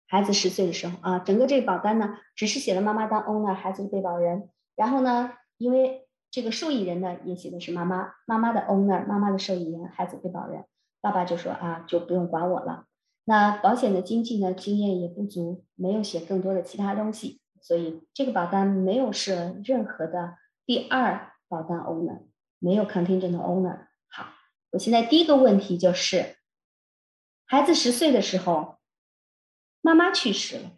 Speaker 2: 孩子十岁的时候啊，整个这个保单呢，只是写了妈妈当 owner，孩子是被保人，然后呢，因为这个受益人呢也写的是妈妈，妈妈的 owner，妈妈的受益人，孩子被保人。爸爸就说啊，就不用管我了。那保险的经济呢，经验也不足，没有写更多的其他东西，所以这个保单没有设任何的第二保单 owner，没有 contingent owner。好，我现在第一个问题就是，孩子十岁的时候，妈妈去世了，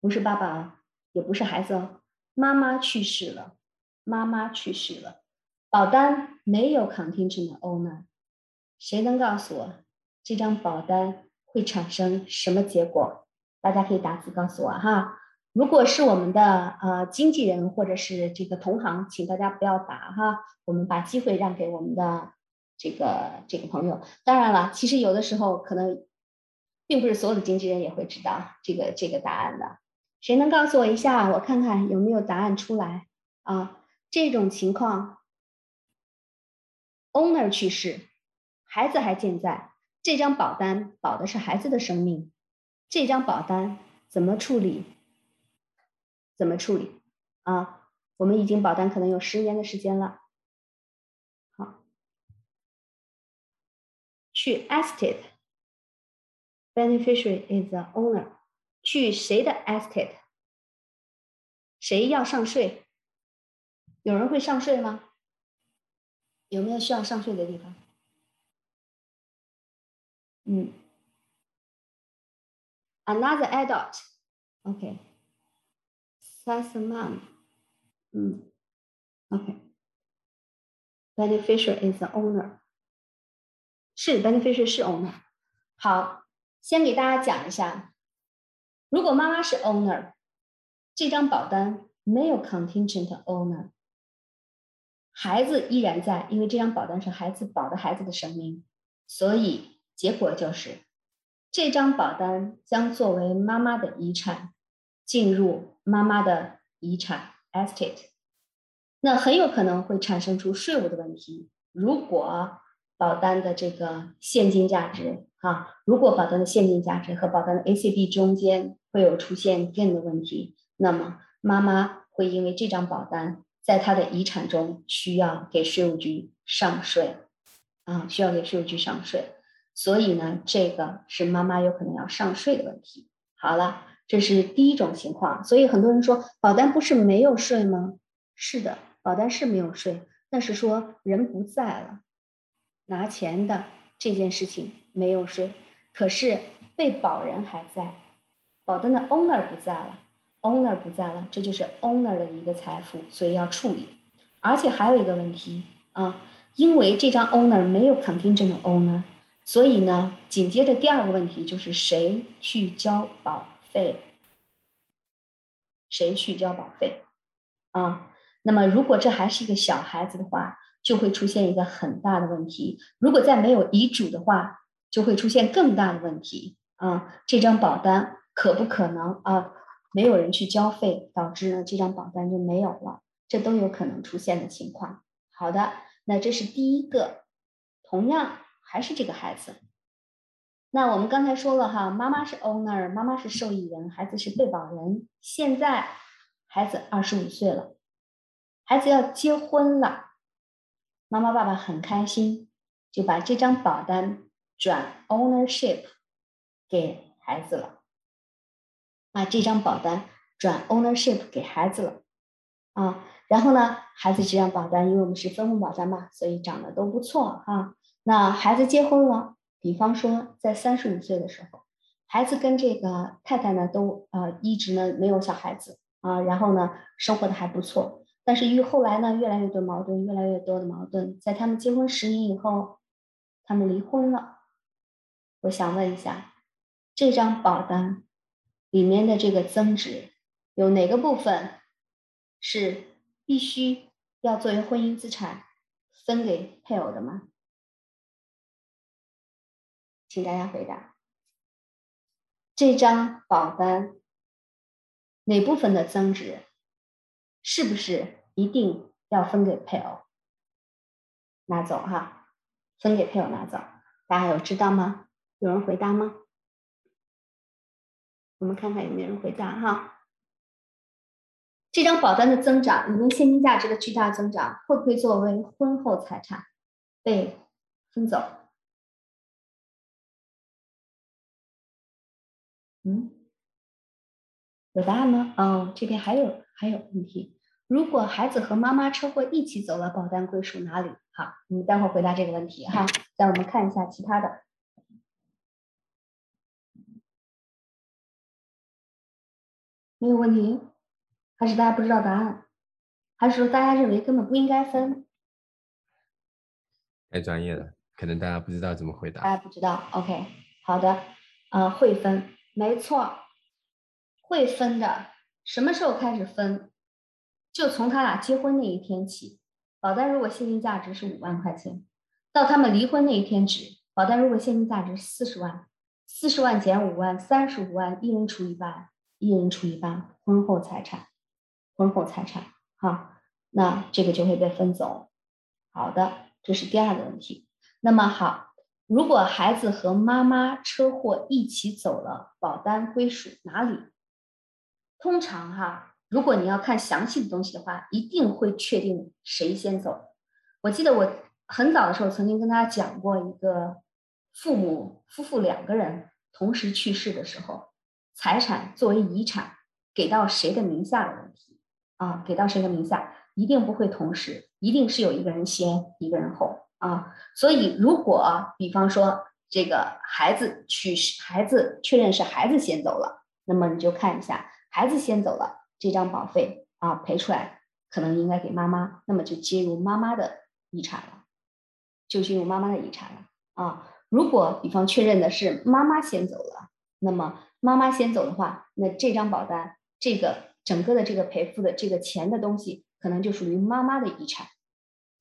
Speaker 2: 不是爸爸，也不是孩子哦，妈妈去世了，妈妈去世了，保单没有 contingent owner。谁能告诉我这张保单会产生什么结果？大家可以打字告诉我哈。如果是我们的呃经纪人或者是这个同行，请大家不要打哈。我们把机会让给我们的这个这个朋友。当然了，其实有的时候可能并不是所有的经纪人也会知道这个这个答案的。谁能告诉我一下？我看看有没有答案出来啊？这种情况，owner 去世。孩子还健在，这张保单保的是孩子的生命，这张保单怎么处理？怎么处理？啊，我们已经保单可能有十年的时间了。好，去 ask it estate，beneficiary is the owner，去谁的 estate？谁要上税？有人会上税吗？有没有需要上税的地方？嗯，another adult，OK，that's a mom，嗯，OK，beneficiary is the owner，是 beneficiary 是 owner。好， 先给大家讲一下，如果妈妈是 owner，这张保单没有 contingent owner，孩子依然在，因为这张保单是孩子保的孩子的生命，所以。结果就是，这张保单将作为妈妈的遗产进入妈妈的遗产 estate，那很有可能会产生出税务的问题。如果保单的这个现金价值啊，如果保单的现金价值和保单的 ACB 中间会有出现 gain 的问题，那么妈妈会因为这张保单在她的遗产中需要给税务局上税啊，需要给税务局上税，所以呢，这个是妈妈有可能要上税的问题。好了，这是第一种情况，所以很多人说保单不是没有税吗？是的，保单是没有税，但是说人不在了。拿钱的这件事情没有税，可是被保人还在，保单的 owner 不在了，owner 不在了，这就是 owner 的一个财富，所以要处理。而且还有一个问题啊，因为这张 owner 没有 contingent owner，所以呢，紧接着第二个问题就是谁去交保费？谁去交保费？啊，那么如果这还是一个小孩子的话。就会出现一个很大的问题。如果再没有遗嘱的话，就会出现更大的问题啊！这张保单可不可能啊？没有人去交费，导致呢这张保单就没有了，这都有可能出现的情况。好的，那这是第一个，同样还是这个孩子。那我们刚才说了哈，妈妈是 owner，妈妈是受益人，孩子是被保人。现在孩子二十五岁了，孩子要结婚了。妈妈、爸爸很开心，就把这张保单转 ownership 给孩子了。把这张保单转 ownership 给孩子了，啊，然后呢，孩子这张保单，因为我们是分红保单嘛，所以长得都不错啊。那孩子结婚了，比方说在三十五岁的时候，孩子跟这个太太呢都呃一直呢没有小孩子啊，然后呢生活的还不错。但是与后来呢，越来越多矛盾，越来越多的矛盾，在他们结婚十年以后，他们离婚了。我想问一下，这张保单里面的这个增值，有哪个部分是必须要作为婚姻资产分给配偶的吗？请大家回答。这张保单哪部分的增值是不是？一定要分给配偶拿走哈，分给配偶拿走，大家有知道吗？有人回答吗？我们看看有没有人回答哈。这张保单的增长，里面现金价值的巨大增长，会不会作为婚后财产被分走？嗯，有答案吗？哦，这边还有还有问题。如果孩子和妈妈车祸一起走了，保单归属哪里？好，你们待会儿回答这个问题哈。让我们看一下其他的，没有问题，还是大家不知道答案，还是说大家认为根本不应该分？
Speaker 1: 太专业了，可能大家不知道怎么回答。
Speaker 2: 大家不知道，OK，好的，呃，会分，没错，会分的，什么时候开始分？就从他俩结婚那一天起，保单如果现金价值是五万块钱，到他们离婚那一天止，保单如果现金价值四十万，四十万减五万，三十五万，一人出一半，一人出一半，婚后财产，婚后财产，哈，那这个就会被分走。好的，这是第二个问题。那么好，如果孩子和妈妈车祸一起走了，保单归属哪里？通常哈。如果你要看详细的东西的话，一定会确定谁先走。我记得我很早的时候曾经跟大家讲过一个父母夫妇两个人同时去世的时候，财产作为遗产给到谁的名下的问题啊，给到谁的名下一定不会同时，一定是有一个人先，一个人后啊。所以如果比方说这个孩子去世，孩子确认是孩子先走了，那么你就看一下孩子先走了。这张保费啊赔出来，可能应该给妈妈，那么就接入妈妈的遗产了，就进入妈妈的遗产了啊。如果比方确认的是妈妈先走了，那么妈妈先走的话，那这张保单这个整个的这个赔付的这个钱的东西，可能就属于妈妈的遗产，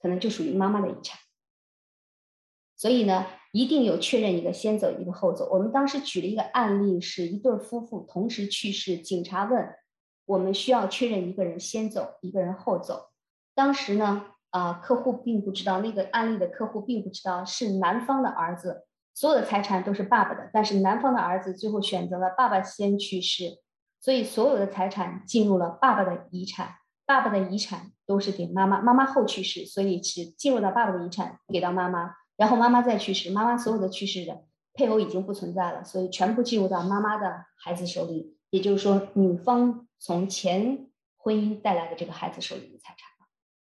Speaker 2: 可能就属于妈妈的遗产。所以呢，一定有确认一个先走一个后走。我们当时举了一个案例，是一对夫妇同时去世，警察问。我们需要确认一个人先走，一个人后走。当时呢，啊，客户并不知道那个案例的客户并不知道是男方的儿子，所有的财产都是爸爸的，但是男方的儿子最后选择了爸爸先去世，所以所有的财产进入了爸爸的遗产，爸爸的遗产都是给妈妈，妈妈后去世，所以是进入到爸爸的遗产给到妈妈，然后妈妈再去世，妈妈所有的去世的配偶已经不存在了，所以全部进入到妈妈的孩子手里，也就是说女方从前婚姻带来的这个孩子手里的财产。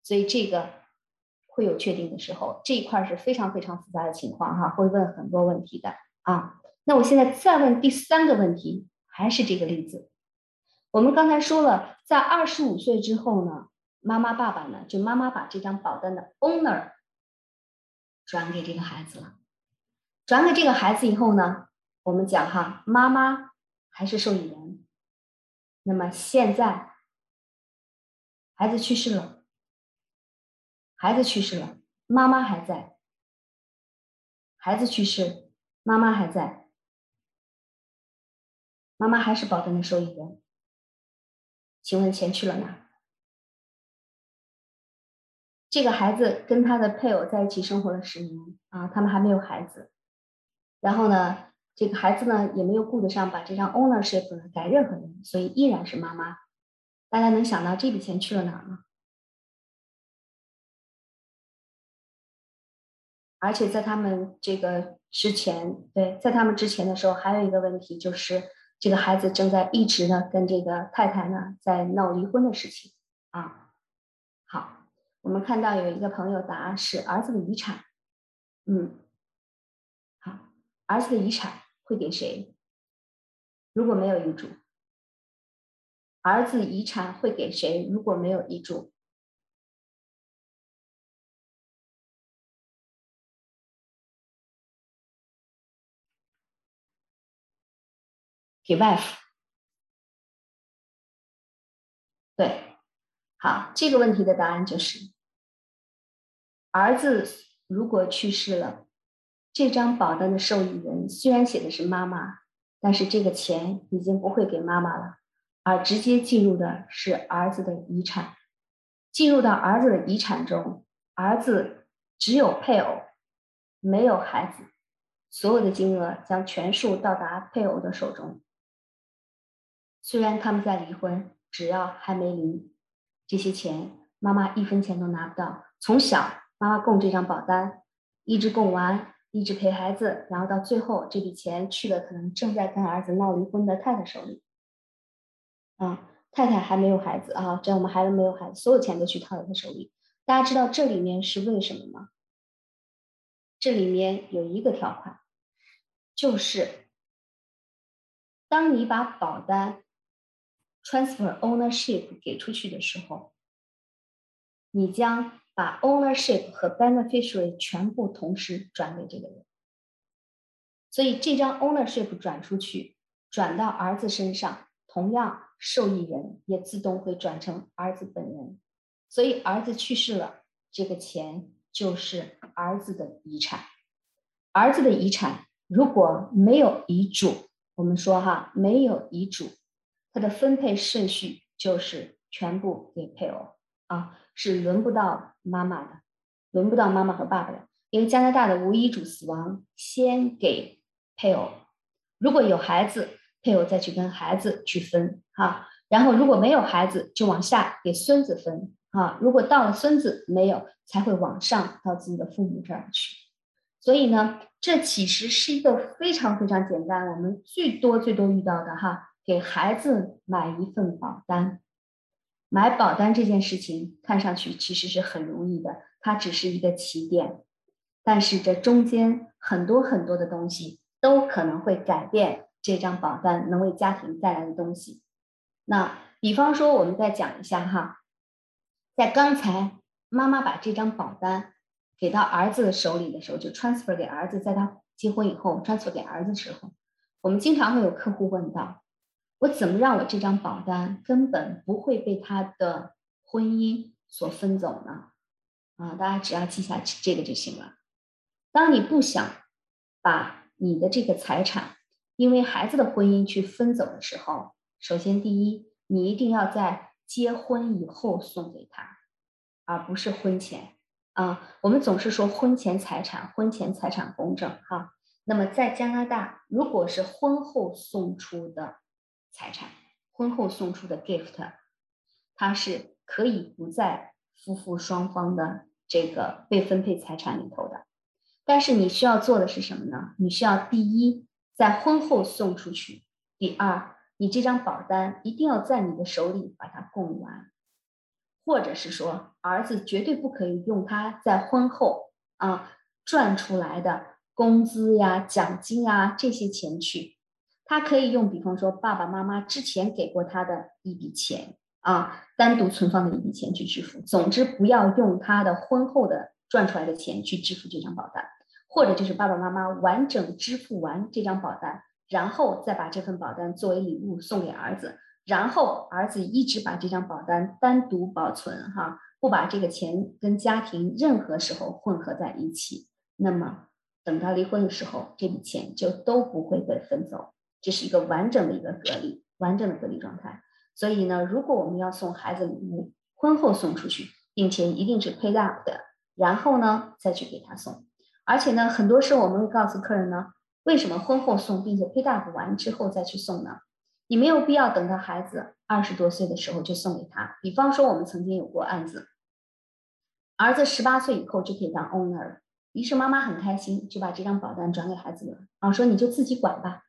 Speaker 2: 所以这个会有确定的时候，这一块是非常非常复杂的情况哈，会问很多问题的啊。那我现在再问第三个问题，还是这个例子。我们刚才说了，在二十五岁之后呢，妈妈爸爸呢，就妈妈把这张保单的 owner 转给这个孩子了。转给这个孩子以后呢，我们讲哈，妈妈还是受益人。那么现在孩子去世了。孩子去世了，妈妈还在。孩子去世，妈妈还在。妈妈还是保单的受益人。请问钱去了哪？这个孩子跟他的配偶在一起生活了十年啊，他们还没有孩子。然后呢，这个孩子呢也没有顾得上把这张 ownership 改任何人，所以依然是妈妈。大家能想到这笔钱去了哪儿吗？而且在他们这个之前，对，在他们之前的时候，还有一个问题就是，这个孩子正在一直呢跟这个太太呢在闹离婚的事情啊。好，我们看到有一个朋友答案是儿子的遗产，嗯，儿子的遗产会给谁？如果没有遗嘱，儿子遗产会给谁？如果没有遗嘱？给 wife，对，好，这个问题的答案就是，儿子如果去世了，这张保单的受益人虽然写的是妈妈，但是这个钱已经不会给妈妈了，而直接进入的是儿子的遗产，进入到儿子的遗产中，儿子只有配偶，没有孩子，所有的金额将全数到达配偶的手中。虽然他们在离婚，只要还没离，这些钱妈妈一分钱都拿不到。从小妈妈供这张保单，一直供完，一直陪孩子，然后到最后这笔钱去了，可能正在跟儿子闹离婚的太太手里。啊，太太还没有孩子啊，只要我们孩子没有孩子，所有钱都去太太手里。大家知道这里面是为什么吗？这里面有一个条款，就是当你把保单。transfer ownership 给出去的时候，你将把 ownership 和 beneficiary 全部同时转给这个人。所以这张 ownership 转出去，转到儿子身上，同样受益人也自动会转成儿子本人。所以儿子去世了，这个钱就是儿子的遗产。儿子的遗产如果没有遗嘱，我们说哈，没有遗嘱。它的分配顺序就是全部给配偶啊，是轮不到妈妈的，轮不到妈妈和爸爸的。因为加拿大的无遗嘱死亡先给配偶，如果有孩子，配偶再去跟孩子去分哈。然后如果没有孩子，就往下给孙子分啊。如果到了孙子没有，才会往上到自己的父母这儿去。所以呢，这其实是一个非常非常简单，我们最多最多遇到的哈。给孩子买一份保单，买保单这件事情看上去其实是很容易的，它只是一个起点，但是这中间很多很多的东西都可能会改变这张保单能为家庭带来的东西。那比方说，我们再讲一下哈，在刚才妈妈把这张保单给到儿子的手里的时候，就 transfer 给儿子，在他结婚以后 transfer 给儿子的时候，我们经常会有客户问到。我怎么让我这张保单根本不会被他的婚姻所分走呢？啊，大家只要记下这个就行了。当你不想把你的这个财产因为孩子的婚姻去分走的时候，首先第一，你一定要在结婚以后送给他，而不是婚前啊。我们总是说婚前财产，婚前财产公证哈。那么在加拿大，如果是婚后送出的财产，婚后送出的 gift，它是可以不在夫妇双方的这个被分配财产里头的。但是你需要做的是什么呢？你需要第一，在婚后送出去；第二，你这张保单一定要在你的手里把它供完，或者是说，儿子绝对不可以用他在婚后啊赚出来的工资呀、奖金啊这些钱去，他可以用，比方说爸爸妈妈之前给过他的一笔钱啊，单独存放的一笔钱去支付。总之，不要用他的婚后的赚出来的钱去支付这张保单。或者就是爸爸妈妈完整支付完这张保单，然后再把这份保单作为礼物送给儿子，然后儿子一直把这张保单单独保存，哈，不把这个钱跟家庭任何时候混合在一起。那么等到离婚的时候，这笔钱就都不会被分走，这是一个完整的一个隔离，完整的隔离状态。所以呢，如果我们要送孩子礼物，婚后送出去，并且一定是 paid up 的，然后呢再去给他送。而且呢，很多时候我们会告诉客人呢，为什么婚后送，并且 pay up 完之后再去送呢？你没有必要等到孩子二十多岁的时候就送给他。比方说，我们曾经有过案子，儿子十八岁以后就可以当 owner，了于是妈妈很开心，就把这张保单转给孩子了，啊，说你就自己管吧。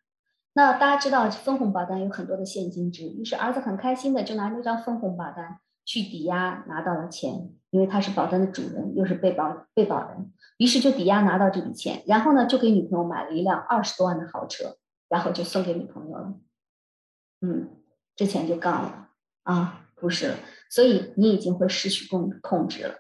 Speaker 2: 那大家知道分红保单有很多的现金值，于是儿子很开心的就拿那张分红保单去抵押拿到了钱。因为他是保单的主人，又是被保被保人，于是就抵押拿到这笔钱，然后呢，就给女朋友买了一辆二十多万的豪车，然后就送给女朋友了。嗯，这钱就杠了啊，不是了，所以你已经会失去控控制了。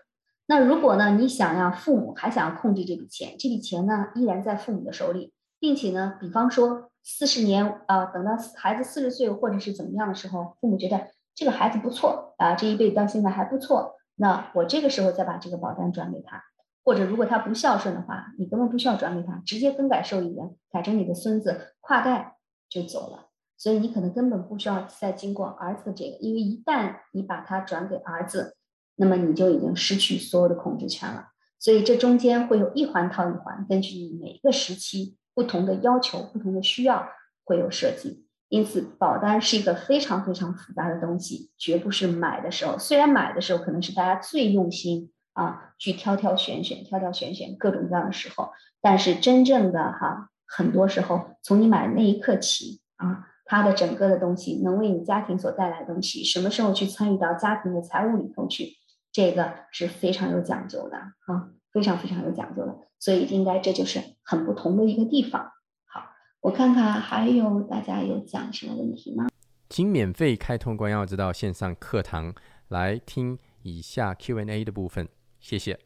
Speaker 2: 那如果呢，你想要父母还想要控制这笔钱，这笔钱呢依然在父母的手里，并且呢，比方说四十年啊，等到孩子四十岁或者是怎么样的时候，父母觉得这个孩子不错啊，这一辈子到现在还不错。那我这个时候再把这个保单转给他，或者如果他不孝顺的话，你根本不需要转给他，直接更改受益人，改成你的孙子，跨代就走了。所以你可能根本不需要再经过儿子的这个，因为一旦你把它转给儿子，那么你就已经失去所有的控制权了。所以这中间会有一环套一环，根据你每一个时期不同的要求、不同的需要会有设计。因此，保单是一个非常非常复杂的东西，绝不是买的时候。虽然买的时候可能是大家最用心啊，去挑挑选选、挑挑选选各种各样的时候，但是真正的哈，很多时候从你买的那一刻起啊，它的整个的东西能为你家庭所带来的东西，什么时候去参与到家庭的财务里头去，这个是非常有讲究的啊，非常非常有讲究的。所以，应该这就是很不同的一个地方。好我看看还有大家有讲什么问题吗？
Speaker 1: 请免费开通关耀之道线上课堂来听以下 Q&A 的部分，谢谢。